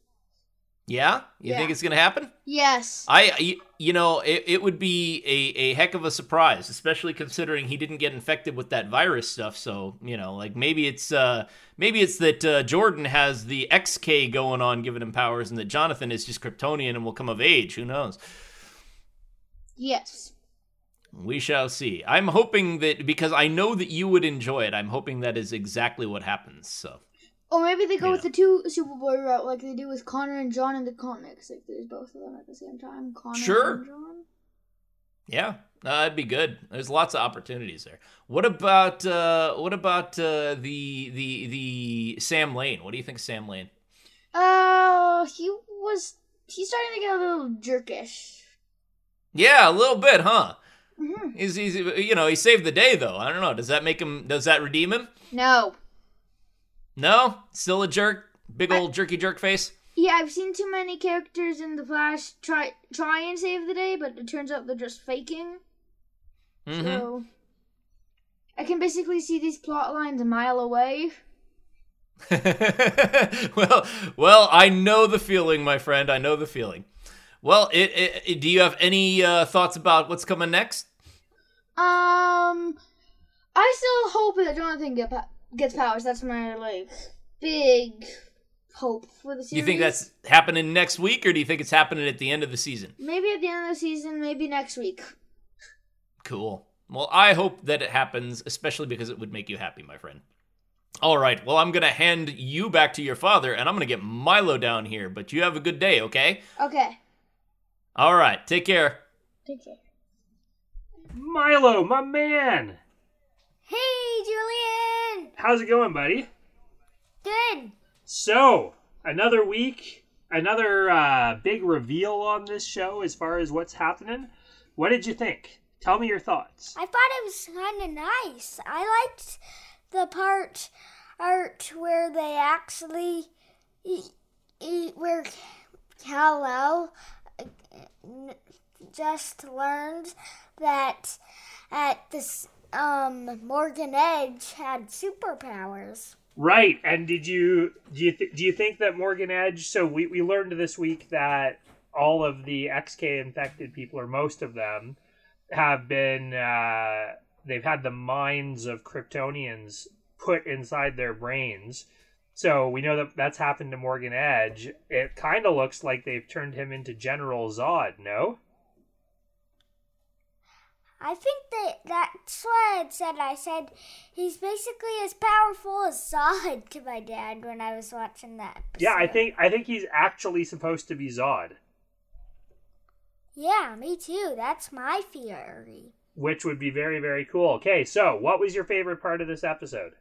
Yeah, you Yeah. think it's gonna happen? Yes. I, you, you know, it, it would be a, a heck of a surprise, especially considering he didn't get infected with that virus stuff. So, you know, like maybe it's uh, maybe it's that uh, Jordan has the XK going on, giving him powers, and that Jonathan is just Kryptonian and will come of age. Who knows? Yes. We shall see. I'm hoping that because I know that you would enjoy it. I'm hoping that is exactly what happens. So, Or maybe they go Yeah. with the two Superboy route like they do with Connor and John in the comics. Like there's both of them at the same time. Connor Sure. and John. yeah, no, that'd be good. There's lots of opportunities there. What about uh, what about uh, the the the Sam Lane? What do you think, Sam Lane? Uh, he was. He's starting to get a little jerkish. Yeah, a little bit, huh? hmm He's, he's you know he saved the day though. I don't know. Does that make him? Does that redeem him? No. No, still a jerk. Big I- old jerky jerk face. Yeah, I've seen too many characters in the Flash try try and save the day, but it turns out they're just faking. Mm-hmm. So I can basically see these plot lines a mile away. (laughs) well, well, I know the feeling, my friend. I know the feeling. Well, it, it, it- do you have any uh, thoughts about what's coming next? Um, I still hope that Jonathan get gets powers. That's my like big hope for the series. Do you think that's happening next week, or do you think it's happening at the end of the season? maybe at the end of the season, maybe next week. Cool. Well, I hope that it happens, especially because it would make you happy, my friend. All right. Well, I'm going to hand you back to your father, and I'm going to get Milo down here, but you have a good day, okay? Okay, All right. Take care. take care. Milo, my man, Hey, Julian. how's it going, buddy? Good. So, another week, another uh, big reveal on this show as far as what's happening. What did you think? Tell me your thoughts. I thought it was kind of nice. I liked the part art where they actually e- e- where Kal-El uh, just learned that at this um Morgan Edge had superpowers. Right. And did you do you th- do you think that Morgan Edge? So we we learned this week that all of the XK infected people, or most of them, have been uh, they've had the minds of Kryptonians put inside their brains. So we know that that's happened to Morgan Edge. It kind of looks like they've turned him into General Zod. No. I think that that's what I said. I said he's basically as powerful as Zod to my dad when I was watching that. Episode. Yeah, I think I think he's actually supposed to be Zod, Yeah, me too. That's my theory. which would be very very cool. Okay, so what was your favorite part of this episode?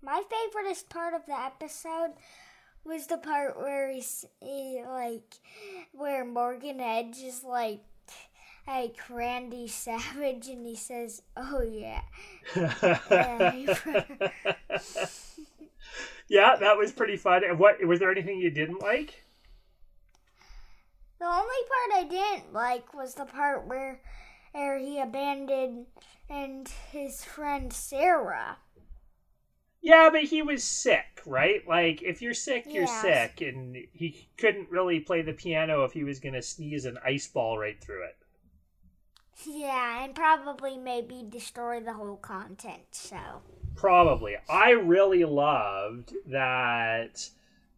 My favoriteest part of the episode was the part where he's he, like where Morgan Edge is like like Randy Savage and he says, "Oh yeah." (laughs) yeah, that was pretty fun. And what was there anything you didn't like? The only part I didn't like was the part where, where he abandoned and his friend Sarah. Yeah, but he was sick, right? Like, if you're sick, you're Yeah. sick, and he couldn't really play the piano if he was going to sneeze an ice ball right through it. Yeah, and probably maybe destroy the whole content. So Probably. I really loved that.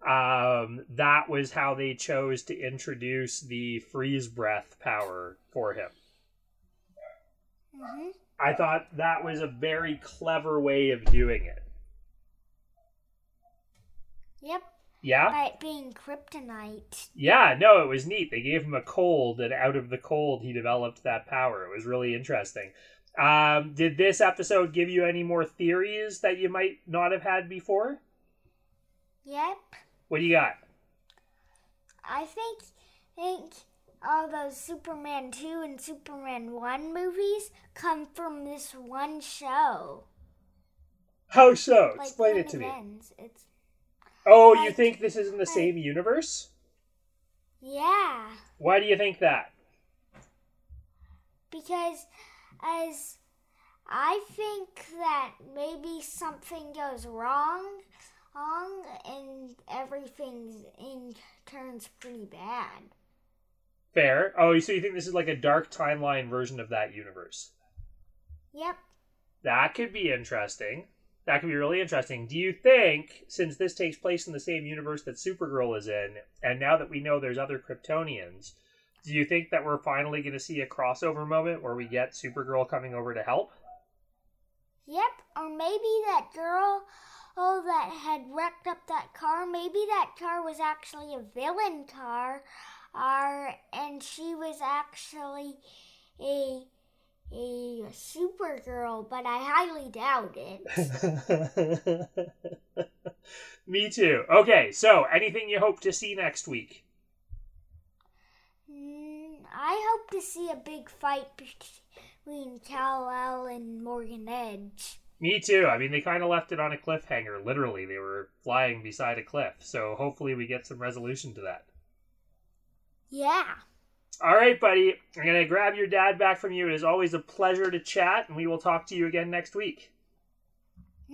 Um, that was how they chose to introduce the freeze breath power for him. hmm I thought that was a very clever way of doing it. yep, Yeah? by it being kryptonite. Yeah, no, it was neat. They gave him a cold, and out of the cold, he developed that power. It was really interesting. Um, did this episode give you any more theories that you might not have had before? Yep, What do you got? I think think all those Superman two and Superman one movies come from this one show. How so? Like Explain it to me. ends. It's Oh, you think this is in the same universe? yeah. Why do you think that? because as I think that maybe something goes wrong, wrong and everything in turns pretty bad. Fair. Oh, so you think this is like a dark timeline version of that universe? Yep. That could be interesting. That could be really interesting. Do you think, since this takes place in the same universe that Supergirl is in, and now that we know there's other Kryptonians, do you think that we're finally going to see a crossover moment where we get Supergirl coming over to help? Yep. Or maybe that girl oh that had wrecked up that car, maybe that car was actually a villain car. Uh, and she was actually a a Supergirl, but I highly doubt it. (laughs) Me too. Okay, so anything you hope to see next week? Mm, I hope to see a big fight between Kal-El and Morgan Edge. Me too. I mean, they kind of left it on a cliffhanger. Literally, they were flying beside a cliff. So hopefully, we get some resolution to that. Yeah. All right, buddy. I'm going to grab your dad back from you. It is always a pleasure to chat, and we will talk to you again next week.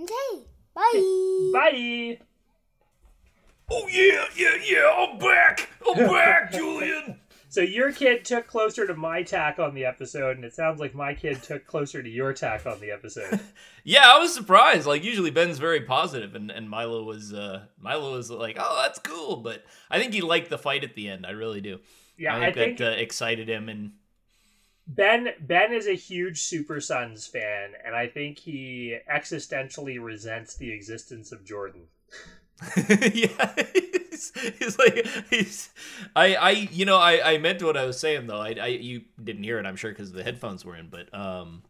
Okay. Bye. Bye. Oh yeah, yeah, yeah! I'm back. I'm back, (laughs) Julian. So, your kid took closer to my tack on the episode, and it sounds like my kid took closer to your tack on the episode. (laughs) Yeah, I was surprised. Like usually Ben's very positive, and, and Milo was uh Milo was like, oh, that's cool. But I think he liked the fight at the end. I really do. Yeah, I I think, think that uh, excited him, and Ben Ben is a huge Super Sons fan, and I think he existentially resents the existence of Jordan. (laughs) yeah, he's, he's like he's. I I you know I I meant what I was saying though. I I you didn't hear it, I'm sure, because the headphones were in. But um,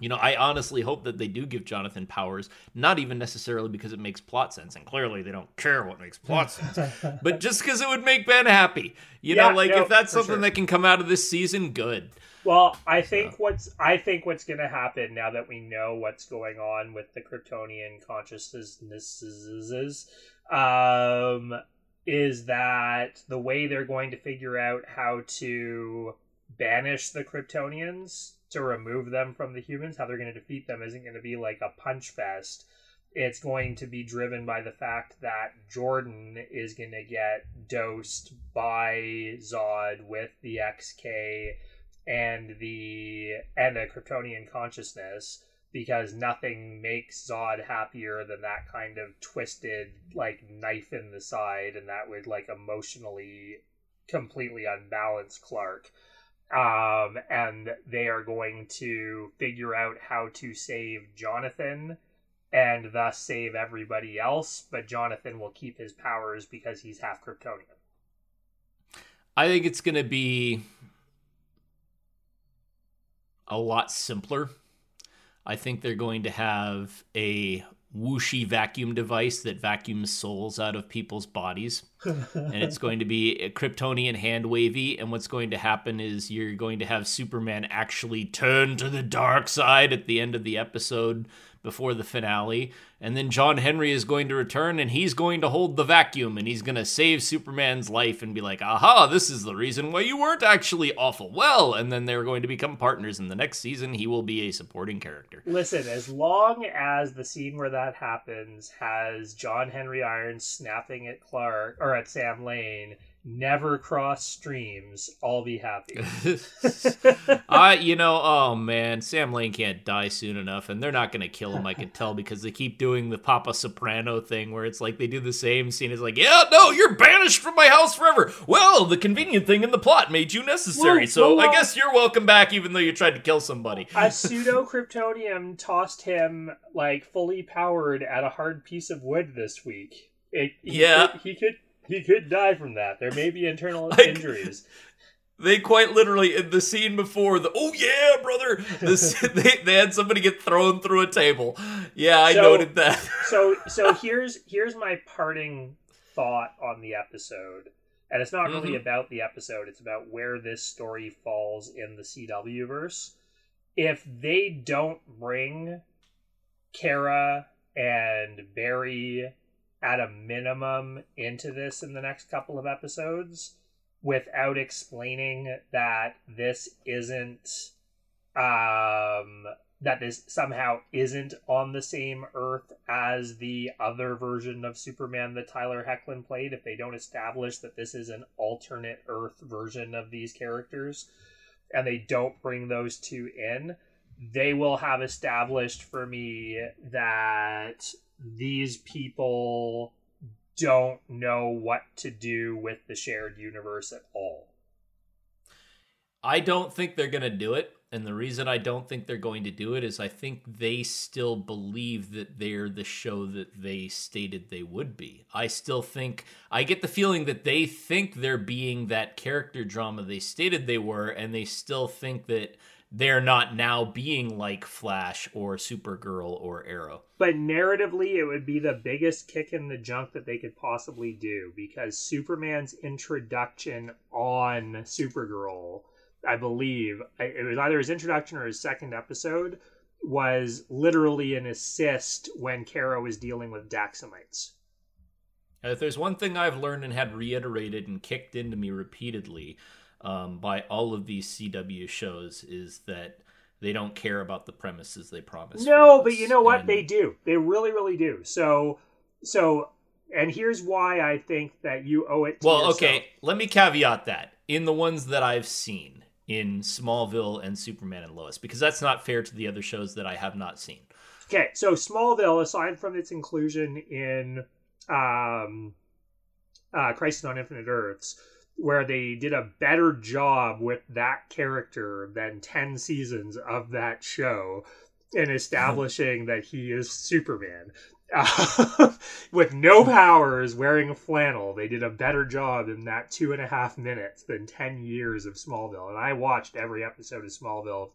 you know, I honestly hope that they do give Jonathan powers, not even necessarily because it makes plot sense, and clearly they don't care what makes plot (laughs) sense, but just because it would make Ben happy. You Yeah, know, like no, if that's something sure. that can come out of this season, good. Well, I think what's I think what's going to happen now that we know what's going on with the Kryptonian consciousnesses um, is that the way they're going to figure out how to banish the Kryptonians to remove them from the humans, how they're going to defeat them, isn't going to be like a punch fest. it's going to be driven by the fact that Jordan is going to get dosed by Zod with the XK and the and a Kryptonian consciousness because nothing makes Zod happier than that kind of twisted like knife in the side and that would like emotionally completely unbalance Clark. Um, and they are going to figure out how to save Jonathan and thus save everybody else, but Jonathan will keep his powers because he's half Kryptonian. I think it's going to be a lot simpler. I think they're going to have a whooshy vacuum device that vacuums souls out of people's bodies. (laughs) and it's going to be a Kryptonian hand wavy. And what's going to happen is you're going to have Superman actually turn to the dark side at the end of the episode before the finale. And then John Henry is going to return and he's going to hold the vacuum and he's going to save Superman's life and be like, aha, this is the reason why you weren't actually awful well. And then they're going to become partners. In the next season, he will be a supporting character. Listen, as long as the scene where that happens has John Henry Irons snapping at Clark or at Sam Lane never cross streams, I'll be happy. (laughs) I, you know, oh man, Sam Lane can't die soon enough, and they're not going to kill him. I can tell because they keep doing the Papa Soprano thing, where it's like they do the same scene. It's like, yeah, no, you're banished from my house forever. Well, the convenient thing in the plot made you necessary, Whoa, so whoa, I guess you're welcome back, even though you tried to kill somebody. a pseudo Kryptonium tossed him like fully powered at a hard piece of wood this week. It, he Yeah. could, he could he could die from that. There may be internal Like- injuries. They quite literally in the scene before the oh yeah brother this (laughs) they, they had somebody get thrown through a table. Yeah, I So- noted that. so (laughs) so here's here's my parting thought on the episode and it's not really Mhm. about the episode it's about where this story falls in the cw verse if they don't bring kara and barry at a minimum into this in the next couple of episodes without explaining that this isn't um that this somehow isn't on the same Earth as the other version of Superman that Tyler Hoechlin played, if they don't establish that this is an alternate Earth version of these characters, and they don't bring those two in, they will have established for me that these people don't know what to do with the shared universe at all. I don't think they're going to do it. And the reason I don't think they're going to do it is I think they still believe that they're the show that they stated they would be. I still think, I get the feeling that they think they're being that character drama they stated they were, and they still think that they're not now being like Flash or Supergirl or Arrow. But narratively, it would be the biggest kick in the junk that they could possibly do because Superman's introduction on Supergirl, I believe, it was either his introduction or his second episode, was literally an assist when Kara was dealing with Daxamites. If there's one thing I've learned and had reiterated and kicked into me repeatedly um, by all of these CW shows is that they don't care about the premises they promise. No, but you know what? And- They do. They really, really do. So, so, and here's why I think that you owe it to Well, yourself. okay. Let me caveat that in the ones that I've seen in Smallville and Superman and Lois, because that's not fair to the other shows that I have not seen. Okay, so Smallville, aside from its inclusion in um, uh, Crisis on Infinite Earths, where they did a better job with that character than 10 seasons of that show in establishing that he is Superman. (laughs) With no powers, wearing a flannel, they did a better job in that two and a half minutes than 10 years of Smallville. And I watched every episode of Smallville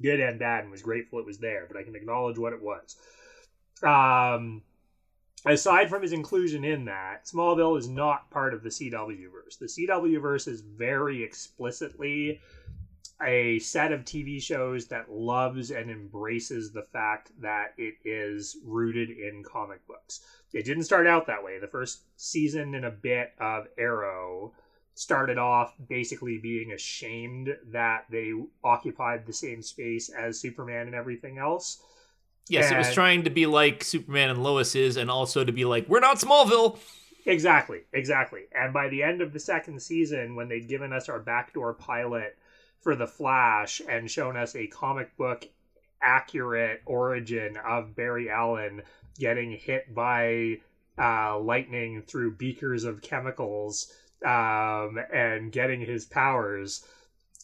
good and bad and was grateful it was there but i can acknowledge what it was um aside from his inclusion in that smallville is not part of the cw verse. The cw verse is very explicitly a set of tv shows that loves and embraces the fact that it is rooted in comic books. It didn't start out that way. The first season and a bit of arrow started off basically being ashamed that they occupied the same space as Superman and everything else. Yes, it was trying to be like Superman and Lois is, and also to be like, we're not Smallville. Exactly, exactly. And by the end of the second season, when they'd given us our backdoor pilot for The Flash and shown us a comic book accurate origin of Barry Allen getting hit by uh, lightning through beakers of chemicals um, and getting his powers,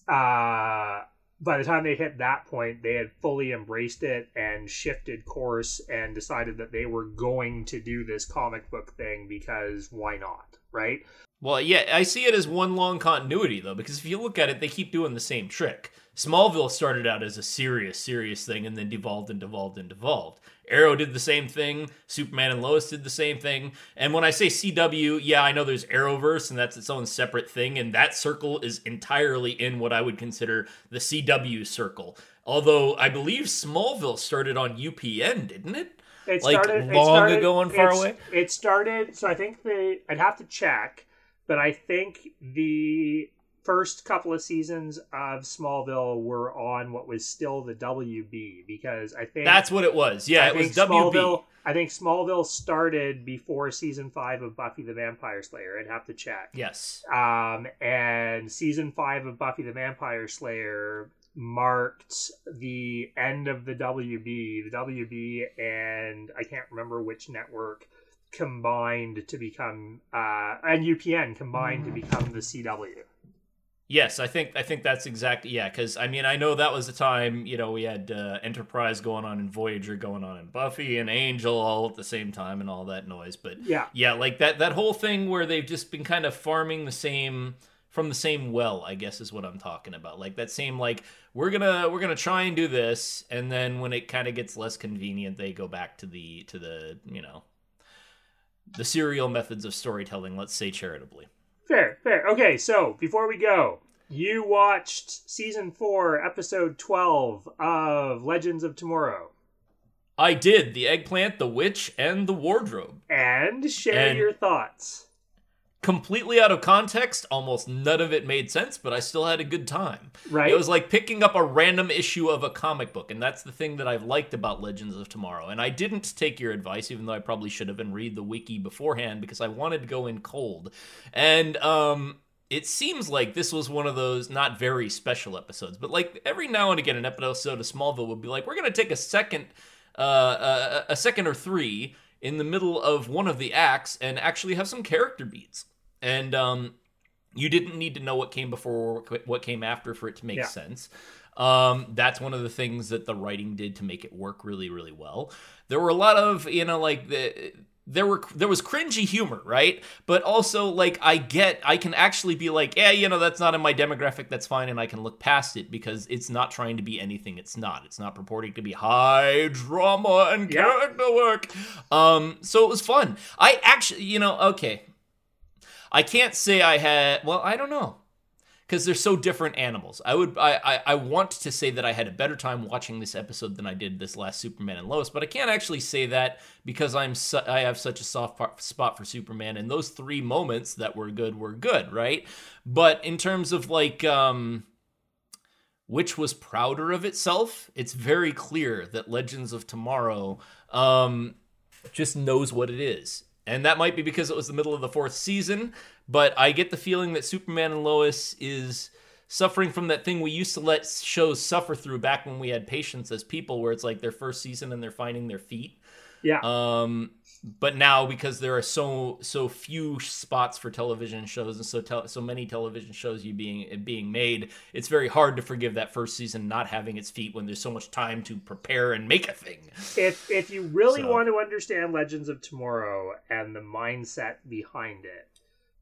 uh, by the time they hit that point, they had fully embraced it and shifted course and decided that they were going to do this comic book thing because why not, right? Well, yeah, I see it as one long continuity though, because if you look at it, they keep doing the same trick. Smallville started out as a serious, serious thing, and then devolved and devolved and devolved. Arrow did the same thing. Superman and Lois did the same thing. And when I say CW, yeah, I know there's Arrowverse, and that's its own separate thing, and that circle is entirely in what I would consider the CW circle. Although I believe Smallville started on UPN, didn't it? It Like, long ago and far away? It started, so I think they, I'd have to check, but I think the first couple of seasons of Smallville were on what was still the WB because I think That's what it was. Yeah, I it was WB. I think Smallville started before season five of Buffy the Vampire Slayer. I'd have to check. Yes. Um, and season five of Buffy the Vampire Slayer marked the end of the WB. The WB and I can't remember which network combined to become uh, and UPN combined to become the CW. Yes, I think I think that's exactly yeah. Because I mean, I know that was the time you know we had uh, Enterprise going on and Voyager going on and Buffy and Angel all at the same time and all that noise. But Yeah. yeah, like that that whole thing where they've just been kind of farming the same from the same well. I guess is what I'm talking about. Like that same like we're gonna we're gonna try and do this, and then when it kind of gets less convenient, they go back to the to the you know the serial methods of storytelling. Let's say charitably. Fair, fair. Okay, so before we go, you watched season four, episode twelve of Legends of Tomorrow. I did the eggplant, the witch, and the wardrobe. And share And- your thoughts. Completely out of context. Almost none of it made sense, but I still had a good time. Right? It was like picking up a random issue of a comic book, and that's the thing that I've liked about Legends of Tomorrow. And I didn't take your advice, even though I probably should have, and read the wiki beforehand because I wanted to go in cold. And um, it seems like this was one of those not very special episodes, but like every now and again, an episode of Smallville would be like, we're going to take a second, uh, a, a second or three in the middle of one of the acts and actually have some character beats. And um, you didn't need to know what came before or what came after for it to make Yeah. sense. Um, that's one of the things that the writing did to make it work really, really well. There were a lot of, you know, like the there were there was cringy humor, right? But also like I get I can actually be like, yeah, you know, that's not in my demographic, that's fine, and I can look past it because it's not trying to be anything it's not. It's not purporting to be high drama and Yeah. character work. Um, so it was fun. I actually, you know, okay. I can't say I had. Well, I don't know, because they're so different animals. I would. I, I. I want to say that I had a better time watching this episode than I did this last Superman and Lois, but I can't actually say that because I'm. Su- I have such a soft spot for Superman, and those three moments that were good were good, right? But in terms of like, um, which was prouder of itself, it's very clear that Legends of Tomorrow, um, just knows what it is. And that might be because it was the middle of the fourth season, but I get the feeling that Superman and Lois is suffering from that thing we used to let shows suffer through back when we had patience as people, where it's like their first season and they're finding their feet. yeah. Um, but now because there are so so few spots for television shows and so tel- so many television shows you being being made, it's very hard to forgive that first season not having its feet when there's so much time to prepare and make a thing. if if you really So- want to understand Legends of Tomorrow and the mindset behind it,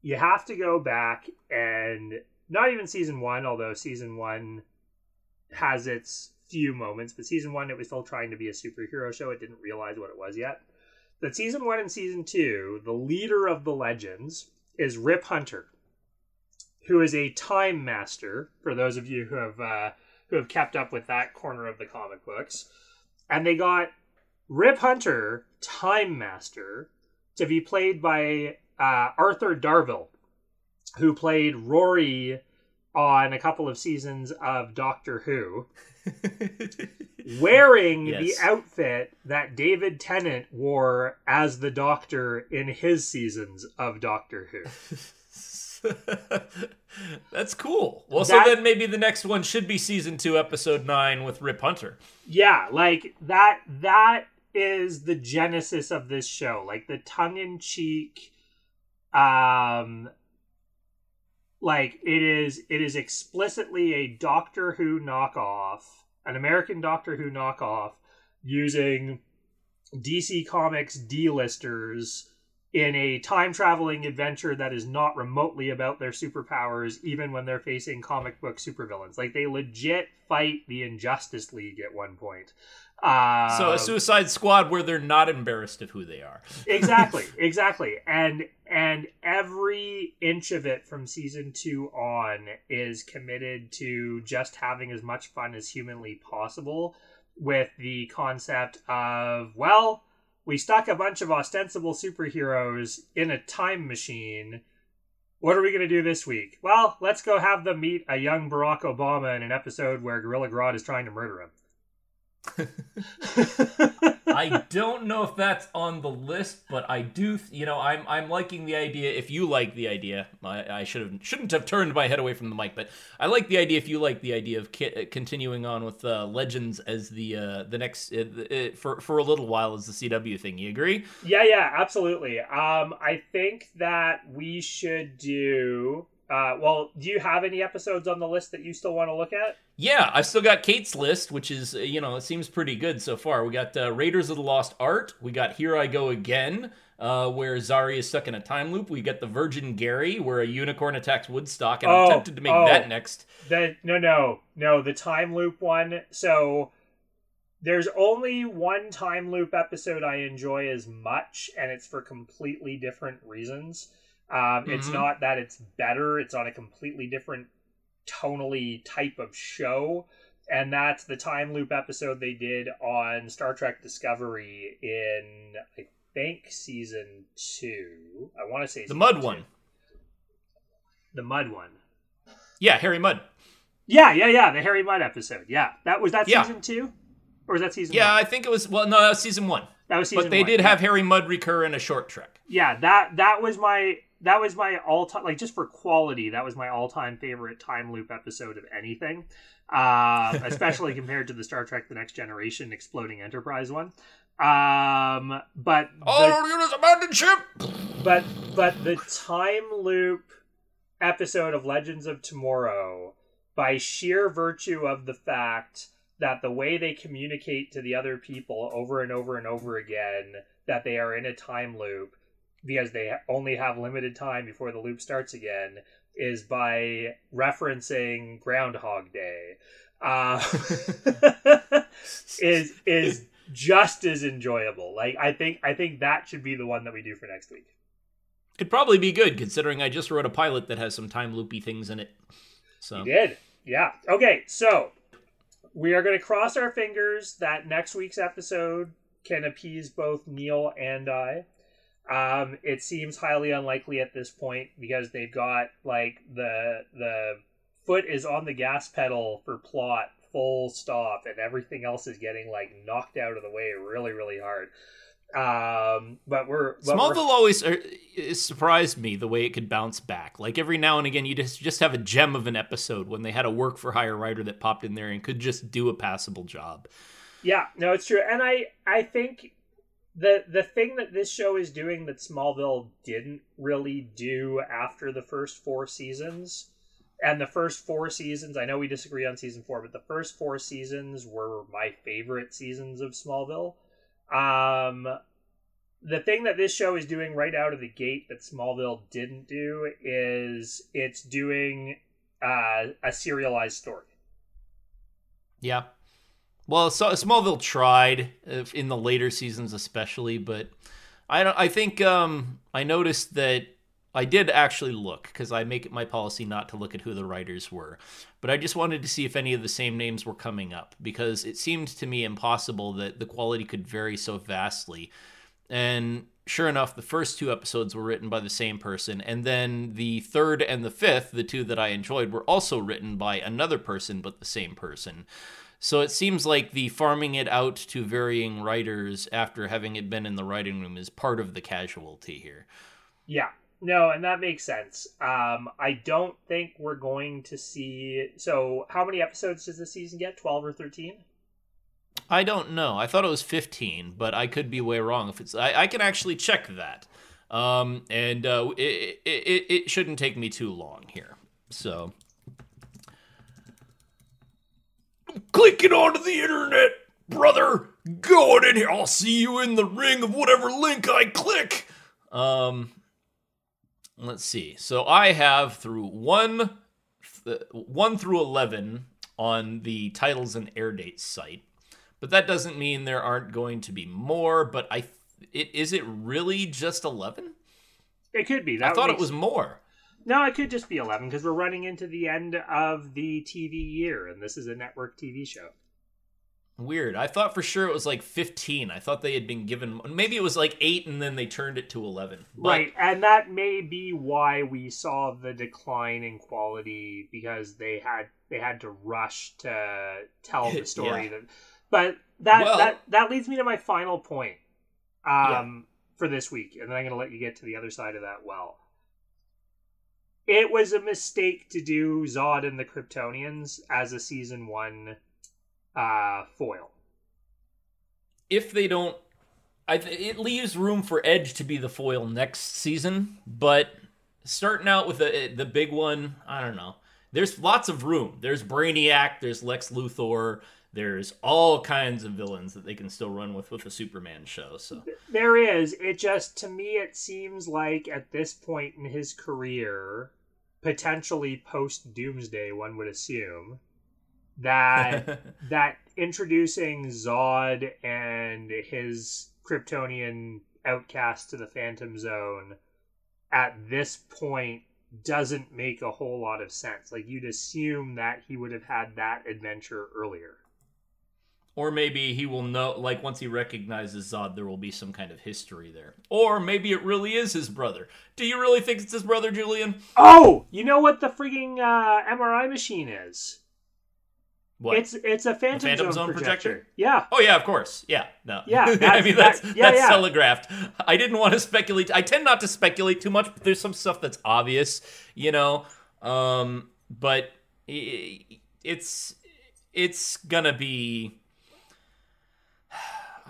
you have to go back and not even season one, although season one has its few moments, but season one it was still trying to be a superhero show. It didn't realize what it was yet. But season one and season two, the leader of the legends is Rip Hunter, who is a time master. For those of you who have uh, who have kept up with that corner of the comic books, and they got Rip Hunter, Time Master, to be played by uh, Arthur Darvill, who played Rory on a couple of seasons of Doctor Who, (laughs) wearing Yes. the outfit that David Tennant wore as the Doctor in his seasons of Doctor Who. (laughs) That's cool. Well, That- so then maybe the next one should be season two, episode nine with Rip Hunter. Yeah, like that that is the genesis of this show. Like the tongue in cheek um like it is it is explicitly a Doctor Who knockoff, an American Doctor Who knockoff using DC Comics D-listers in a time traveling adventure that is not remotely about their superpowers, even when they're facing comic book supervillains. Like they legit fight the Injustice League at one point. Uh, So a Suicide Squad where they're not embarrassed of who they are. exactly, (laughs) exactly, and and every inch of it from season two on is committed to just having as much fun as humanly possible with the concept of well we stuck a bunch of ostensible superheroes in a time machine. What are we going to do this week? Well, let's go have them meet a young Barack Obama in an episode where Gorilla Grodd is trying to murder him. (laughs) I don't know if that's on the list, but I do. You know, I'm I'm liking the idea. If you like the idea, I, I should have shouldn't have turned my head away from the mic, but I like the idea. If you like the idea of ki- continuing on with uh, Legends as the uh, the next uh, uh, for for a little while as the CW thing, you agree? Yeah, yeah, absolutely. Um, I think that we should do. Uh, well, do you have any episodes on the list that you still want to look at? Yeah, I've still got Kate's list, which is uh, you know it seems pretty good so far. We got uh, Raiders of the Lost Art. We got Here I Go Again, uh, where Zari is stuck in a time loop. We got the Virgin Gary, where a unicorn attacks Woodstock, and Oh, I'm tempted to make oh. that next. The no, no, no. The time loop one. So there's only one time loop episode I enjoy as much, and it's for completely different reasons. Um, It's Mhm. not that it's better; it's on a completely different tonally type of show, and that's the time loop episode they did on Star Trek Discovery in I think season two. I want to say The Mud two. one. The mud one. Yeah, Harry Mudd. Yeah, yeah, yeah. The Harry Mudd episode. Yeah, that was that Yeah. season two, or was that season? Yeah, one? I think it was. Well, no, that was season one. that was season. But they one. did have Harry Mudd recur in a short trek. Yeah, that that was my that was my all time like just for quality. That was my all time favorite time loop episode of anything, uh, (laughs) especially compared to the Star Trek: The Next Generation exploding Enterprise one. Um, but the- All units abandon ship. but but the time loop episode of Legends of Tomorrow, by sheer virtue of the fact that the way they communicate to the other people over and over and over again that they are in a time loop because they only have limited time before the loop starts again is by referencing Groundhog Day. Uh, (laughs) is is just as enjoyable. Like I think I think that should be the one that we do for next week. It'd probably be good considering I just wrote a pilot that has some time loopy things in it. So You did. Yeah. Okay, so we are going to cross our fingers that next week's episode can appease both Neal and I. Um, it seems highly unlikely at this point because they've got like the the foot is on the gas pedal for plot full stop and everything else is getting like knocked out of the way really really hard. Um, but we're but we're- Smallville always er, surprised me the way it could bounce back. Like every now and again, you just just have a gem of an episode when they had a work for hire writer that popped in there and could just do a passable job. Yeah, no, it's true, and I I think the the thing that this show is doing that Smallville didn't really do after the first four seasons, and the first four seasons, I know we disagree on season four, but the first four seasons were my favorite seasons of Smallville. Um, the thing that this show is doing right out of the gate that Smallville didn't do is it's doing uh, a serialized story. Yeah. Well, so Smallville tried uh, in the later seasons, especially, but I don't. I think um, I noticed that I did actually look because I make it my policy not to look at who the writers were, but I just wanted to see if any of the same names were coming up because it seemed to me impossible that the quality could vary so vastly. And sure enough, the first two episodes were written by the same person, and then the third and the fifth, the two that I enjoyed, were also written by another person, but the same person. So it seems like the farming it out to varying writers after having it been in the writing room is part of the casualty here. Yeah. No, and that makes sense. Um, I don't think we're going to see. So, how many episodes does the season get? Twelve or thirteen? I don't know. I thought it was 15, but I could be way wrong. If it's, I, I can actually check that. Um, and uh, it, it, it shouldn't take me too long here. So, clicking onto the internet, brother. Going in here. I'll see you in the ring of whatever link I click. Um, let's see. So I have through one, one through eleven on the titles and air dates site but that doesn't mean there aren't going to be more. But I, it is it really just eleven? It could be. That I thought makes... it was more. No, it could just be eleven because we're running into the end of the TV year, and this is a network TV show. Weird. I thought for sure it was like 15. I thought they had been given maybe it was like 8 and then they turned it to 11. But... Right. And that may be why we saw the decline in quality because they had they had to rush to tell the (laughs) story yeah. that but that well, that that leads me to my final point um, yeah. for this week, and then I'm going to let you get to the other side of that. Well, it was a mistake to do Zod and the Kryptonians as a season one uh, foil. If they don't, I th- it leaves room for Edge to be the foil next season, but starting out with the the big one, I don't know. There's lots of room. There's Brainiac. There's Lex Luthor there's all kinds of villains that they can still run with with a Superman show. So there is. It just to me it seems like at this point in his career, potentially post Doomsday, one would assume that (laughs) that introducing Zod and his Kryptonian outcast to the Phantom Zone at this point doesn't make a whole lot of sense. Like you'd assume that he would have had that adventure earlier. Or maybe he will know, like, once he recognizes Zod, there will be some kind of history there. Or maybe it really is his brother. Do you really think it's his brother, Julian? Oh, you know what the freaking uh, MRI machine is? What? It's it's a Phantom, Phantom Zone, Zone projector. projector. Yeah. Oh yeah, of course. Yeah. No. Yeah. (laughs) I mean that's that, yeah, that's yeah. telegraphed. I didn't want to speculate. I tend not to speculate too much. But there's some stuff that's obvious, you know. Um, but it's it's gonna be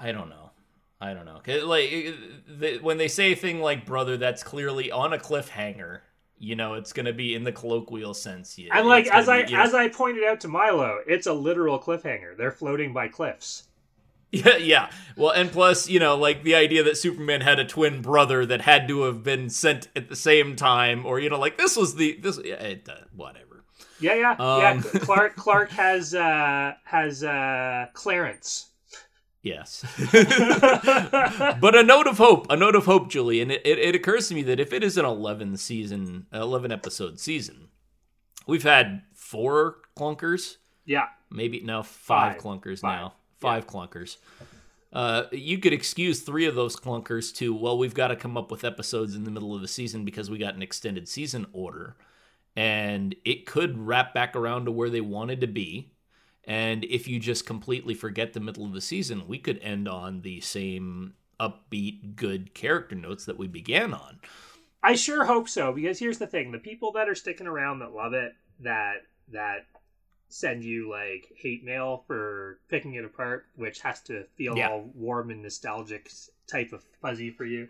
I don't know. I don't know. Like the, when they say a thing like brother, that's clearly on a cliffhanger. You know, it's going to be in the colloquial sense. Yeah, and like as I as I pointed out to Milo, it's a literal cliffhanger. They're floating by cliffs. (laughs) Yeah, yeah. Well, and plus, you know, like the idea that Superman had a twin brother that had to have been sent at the same time, or you know, like this was the this. Yeah, it, uh, whatever. Yeah, yeah, um, yeah. (laughs) Clark Clark has uh has uh Clarence Yes. (laughs) but a note of hope, a note of hope, Julie. And it, it, it, occurs to me that if it is an 11 season, 11 episode season, we've had four clunkers. Yeah. Maybe, no, five, five. clunkers five. now. Five yeah. clunkers. Uh, you could excuse three of those clunkers to, well, we've got to come up with episodes in the middle of the season because we got an extended season order. And it could wrap back around to where they wanted to be and if you just completely forget the middle of the season, we could end on the same upbeat, good character notes that we began on. I sure hope so because here's the thing: the people that are sticking around that love it, that that send you like hate mail for picking it apart, which has to feel yeah. all warm and nostalgic type of fuzzy for you.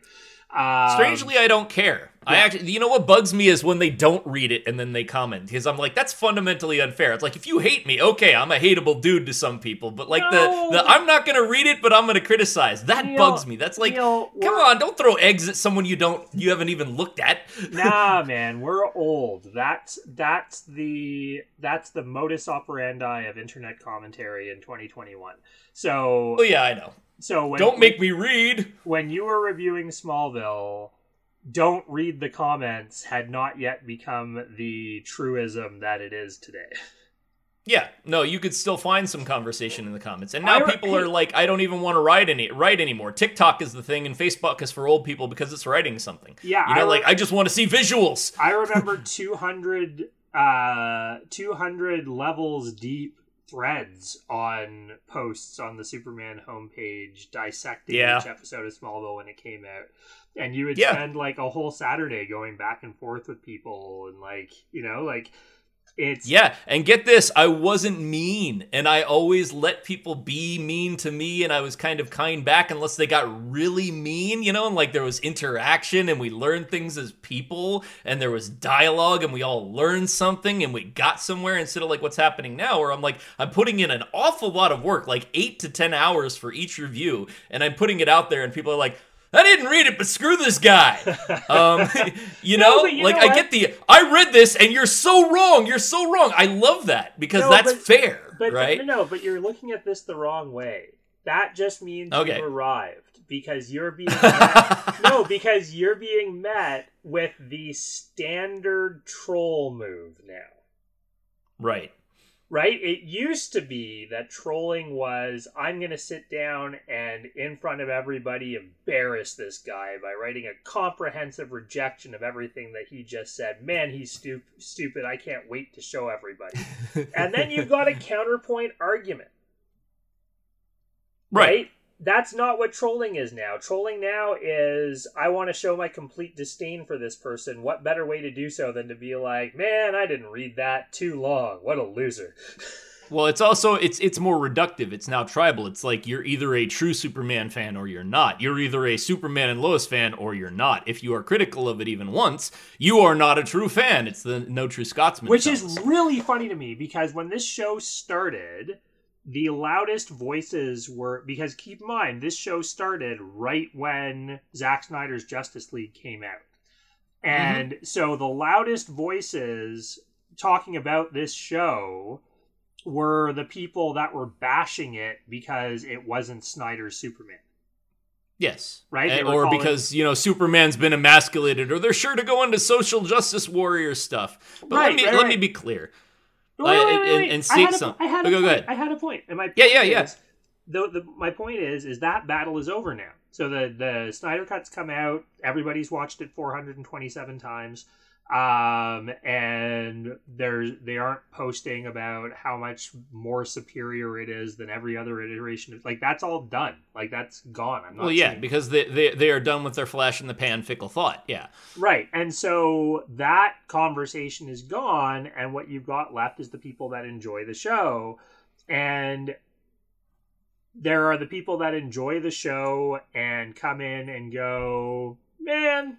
Um, Strangely, I don't care. Yeah. I actually, you know what bugs me is when they don't read it and then they comment because I'm like, that's fundamentally unfair. It's like if you hate me, okay, I'm a hateable dude to some people, but like no. the, the I'm not gonna read it, but I'm gonna criticize. That Neal, bugs me. That's like, Neal, come on, don't throw eggs at someone you don't you haven't even looked at. (laughs) nah, man, we're old. That's that's the that's the modus operandi of internet commentary in 2021. So, oh yeah, I know. So when, don't make me read. When you were reviewing Smallville, don't read the comments had not yet become the truism that it is today. Yeah, no, you could still find some conversation in the comments. And now re- people are like, I don't even want to write any write anymore. TikTok is the thing, and Facebook is for old people because it's writing something. Yeah, you know, I like I just want to see visuals. I remember 200, uh, 200 levels deep threads on posts on the Superman homepage dissecting Yeah. each episode of Smallville when it came out. And you would Yeah. spend like a whole Saturday going back and forth with people and like, you know, like it's Yeah, and get this, I wasn't mean, and I always let people be mean to me, and I was kind of kind back unless they got really mean, you know, and like there was interaction and we learned things as people, and there was dialogue, and we all learned something, and we got somewhere instead of like what's happening now, where I'm like, I'm putting in an awful lot of work, like eight to 10 hours for each review, and I'm putting it out there, and people are like, I didn't read it, but screw this guy. (laughs) Um, (laughs) you know, but you like know I get the I read this and you're so wrong. You're so wrong. I love that because No, that's but- fair, But right? no, no, but you're looking at this the wrong way. That just means Okay. you've arrived because you're being (laughs) met, no, because you're being met with the standard troll move now. right. Right? It used to be that trolling was I'm going to sit down and in front of everybody embarrass this guy by writing a comprehensive rejection of everything that he just said. Man, he's stu- stupid. I can't wait to show everybody. (laughs) and then you've got a counterpoint argument. Right. That's not what trolling is now. Trolling now is I want to show my complete disdain for this person. What better way to do so than to be like, "Man, I didn't read that too long. What a loser." (laughs) Well, it's also it's it's more reductive. It's now tribal. It's like you're either a true Superman fan or you're not. You're either a Superman and Lois fan or you're not. If you are critical of it even once, you are not a true fan. It's the no true Scotsman. Which is really funny to me because when this show started, the loudest voices were because keep in mind this show started right when Zack Snyder's Justice League came out. Mm-hmm. And so the loudest voices talking about this show were the people that were bashing it because it wasn't Snyder's Superman. Yes. Right? And- eh, or calling- because, you know, Superman's been emasculated or they're sure to go into social justice warrior stuff. But Right, let me right, let right. me be clear. Wait, wait, wait, and- and I had a- some- I had Oh, a go- go point. ahead. I had a point, and my Yeah, point yeah, yeah. is- The, the my point is is that battle is over now. So the the Snyder cuts come out. Everybody's watched it 427 times, um, and there's they aren't posting about how much more superior it is than every other iteration. Like that's all done. Like that's gone. I'm not. Well, yeah, because they, they they are done with their flash in the pan fickle thought. Yeah. Right. And so that conversation is gone, and what you've got left is the people that enjoy the show. And there are the people that enjoy the show and come in and go, man,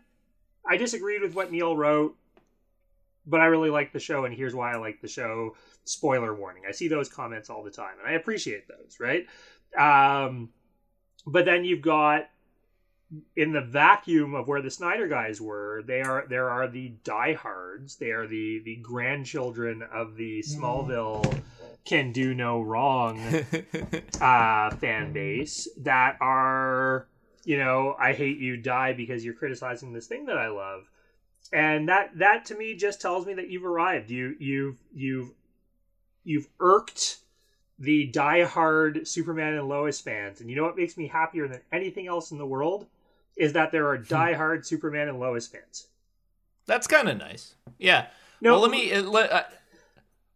I disagreed with what Neal wrote, but I really like the show, and here's why I like the show. Spoiler warning. I see those comments all the time, and I appreciate those, right? Um, but then you've got in the vacuum of where the Snyder guys were, they are there are the diehards. They are the the grandchildren of the Smallville can do no wrong (laughs) uh, fan base that are you know I hate you die because you're criticizing this thing that I love, and that that to me just tells me that you've arrived. You you've you've you've irked the diehard Superman and Lois fans, and you know what makes me happier than anything else in the world is that there are diehard Superman and Lois fans. That's kind of nice. Yeah. No, well, let me uh, let. Uh,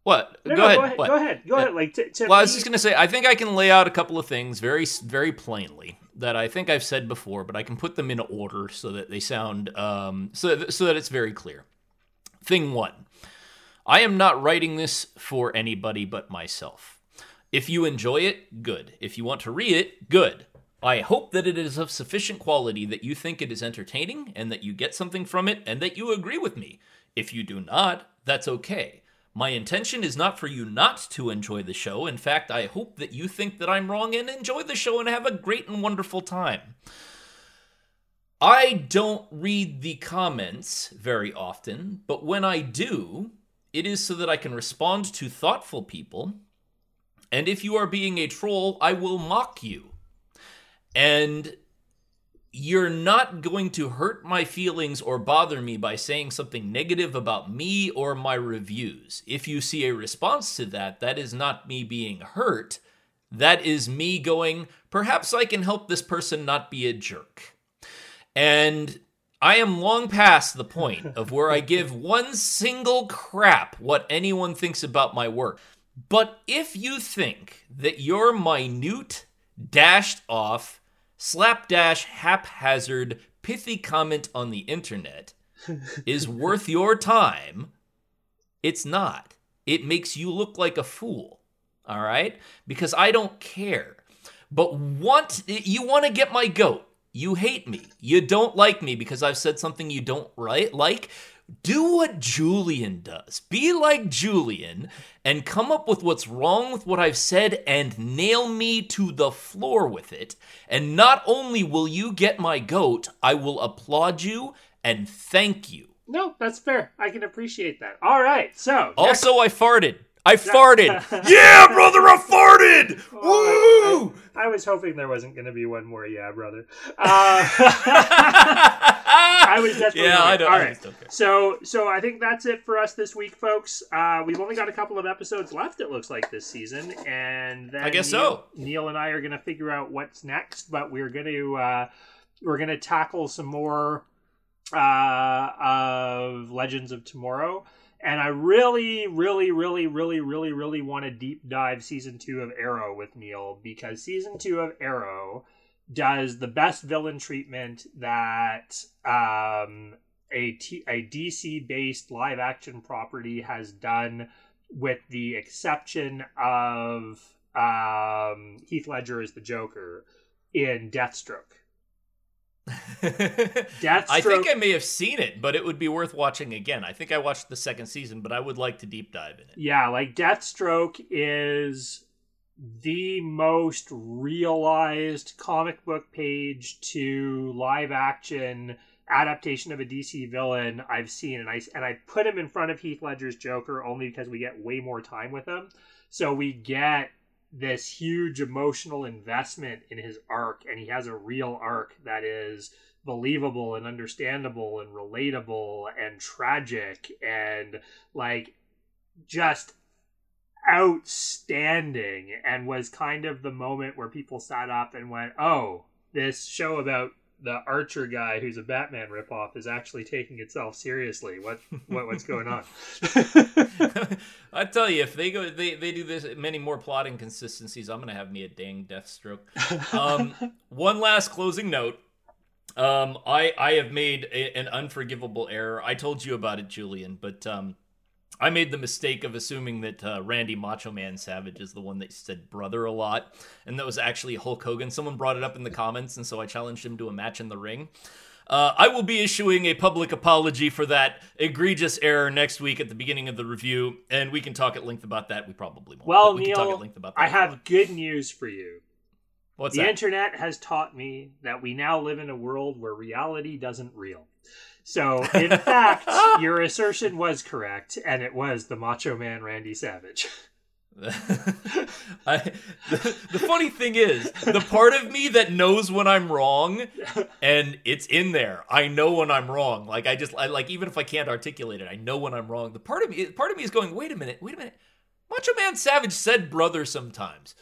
what? No, go, no, ahead. go ahead. What? Go ahead. Go ahead. Like to, to Well, I was just gonna say, I think I can lay out a couple of things very, very plainly that I think I've said before, but I can put them in order so that they sound, um, so so that it's very clear. Thing one, I am not writing this for anybody but myself. If you enjoy it, good. If you want to read it, good. I hope that it is of sufficient quality that you think it is entertaining and that you get something from it and that you agree with me. If you do not, that's okay. My intention is not for you not to enjoy the show. In fact, I hope that you think that I'm wrong and enjoy the show and have a great and wonderful time. I don't read the comments very often, but when I do, it is so that I can respond to thoughtful people. And if you are being a troll, I will mock you. And you're not going to hurt my feelings or bother me by saying something negative about me or my reviews. If you see a response to that, that is not me being hurt. That is me going, perhaps I can help this person not be a jerk. And I am long past the point (laughs) of where I give one single crap what anyone thinks about my work. But if you think that your minute, dashed off, slapdash, haphazard, pithy comment on the internet is (laughs) worth your time, it's not. It makes you look like a fool. All right? Because I don't care. But want you want to get my goat. You hate me. You don't like me because I've said something you don't right like. Do what Julian does. Be like Julian and come up with what's wrong with what I've said and nail me to the floor with it. And not only will you get my goat, I will applaud you and thank you. No, that's fair. I can appreciate that. All right. So Also, I farted. I farted. (laughs) yeah, brother, I farted. Woo! I, I was hoping there wasn't going to be one more. Yeah, brother. Uh, (laughs) I was desperately. Yeah, I don't. All I don't. So, so I think that's it for us this week, folks. Uh, we've only got a couple of episodes left. It looks like this season, and then I guess Neal, so. Neal and I are going to figure out what's next, but we're going to uh, we're going to tackle some more uh, of Legends of Tomorrow. And I really, really, really, really, really, really want to deep dive season two of Arrow with Neal because season two of Arrow does the best villain treatment that um, a, T- a DC based live action property has done, with the exception of um, Heath Ledger as the Joker in Deathstroke. (laughs) Deathstroke. I think I may have seen it, but it would be worth watching again. I think I watched the second season, but I would like to deep dive in it. Yeah, like Deathstroke is the most realized comic book page to live action adaptation of a DC villain I've seen, and I and I put him in front of Heath Ledger's Joker only because we get way more time with him, so we get this huge emotional investment in his arc, and he has a real arc that is believable and understandable and relatable and tragic and like just outstanding and was kind of the moment where people sat up and went, "Oh, this show about the Archer guy who's a Batman ripoff is actually taking itself seriously. What what what's going on?" (laughs) I tell you, if they go, they, they do this many more plot inconsistencies. I'm gonna have me a dang Deathstroke. Um, (laughs) one last closing note. Um, I I have made a, an unforgivable error. I told you about it, Julian, but um, I made the mistake of assuming that uh, Randy Macho Man Savage is the one that said brother a lot, and that was actually Hulk Hogan. Someone brought it up in the comments, and so I challenged him to a match in the ring. Uh, I will be issuing a public apology for that egregious error next week at the beginning of the review, and we can talk at length about that. We probably won't. well, we can talk Neal, at length about that. I have want. good news for you. What's the that? internet has taught me that we now live in a world where reality doesn't real. So, in (laughs) fact, your assertion was correct, and it was the Macho Man Randy Savage. (laughs) (laughs) I, the, the funny thing is, the part of me that knows when I'm wrong, and it's in there. I know when I'm wrong. Like I just, I, like even if I can't articulate it, I know when I'm wrong. The part of me, part of me is going, wait a minute, wait a minute. Macho Man Savage said brother sometimes.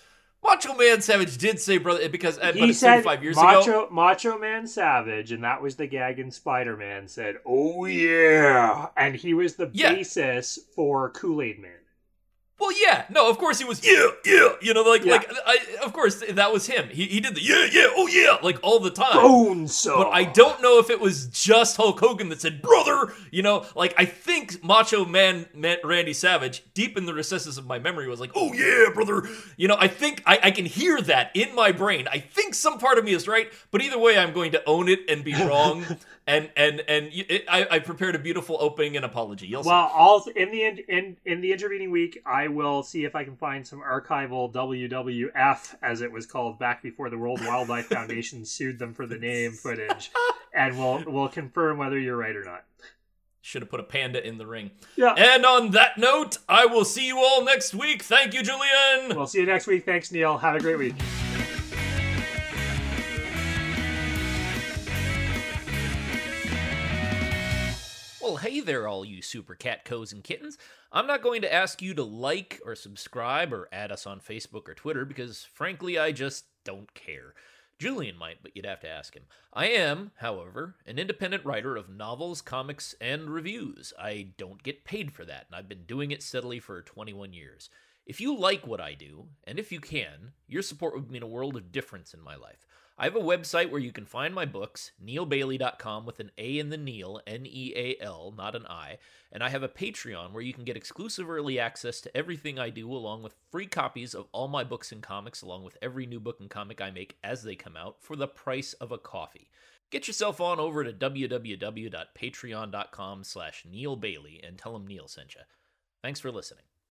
Macho Man Savage did say brother because, uh, he said five years Macho, ago. Macho Man Savage, and that was the gag in Spider Man, said, Oh, yeah. And he was the Yeah. basis for Kool Aid Man. Well, yeah, no, of course he was. Yeah, yeah, you know, like, Yeah. like, I, of course that was him. He, he did the yeah, yeah, oh yeah, like all the time. Bone saw. But I don't know if it was just Hulk Hogan that said, brother, you know, like I think Macho Man, Man Randy Savage, deep in the recesses of my memory, was like, oh yeah, brother. You know, I think I, I can hear that in my brain. I think some part of me is right, but either way, I'm going to own it and be (laughs) wrong. And and and it, I, I prepared a beautiful opening and apology. You'll. Well, in the in, in in the intervening week, I will see if I can find some archival WWF, as it was called back before the World Wildlife Foundation (laughs) sued them for the name footage, and we'll we'll confirm whether you're right or not. Should have put a panda in the ring. Yeah. And on that note, I will see you all next week. Thank you, Julian. We'll see you next week. Thanks, Neal. Have a great week. Well, hey there, all you super cat co's and kittens. I'm not going to ask you to like or subscribe or add us on Facebook or Twitter because, frankly, I just don't care. Julian might, but you'd have to ask him. I am, however, an independent writer of novels, comics, and reviews. I don't get paid for that, and I've been doing it steadily for 21 years. If you like what I do, and if you can, your support would mean a world of difference in my life. I have a website where you can find my books, nealbailey.com with an A in the Neal, N E A L, not an I, and I have a Patreon where you can get exclusive early access to everything I do, along with free copies of all my books and comics, along with every new book and comic I make as they come out, for the price of a coffee. Get yourself on over to www.patreon.com slash Neal Bailey and tell them Neal sent you. Thanks for listening.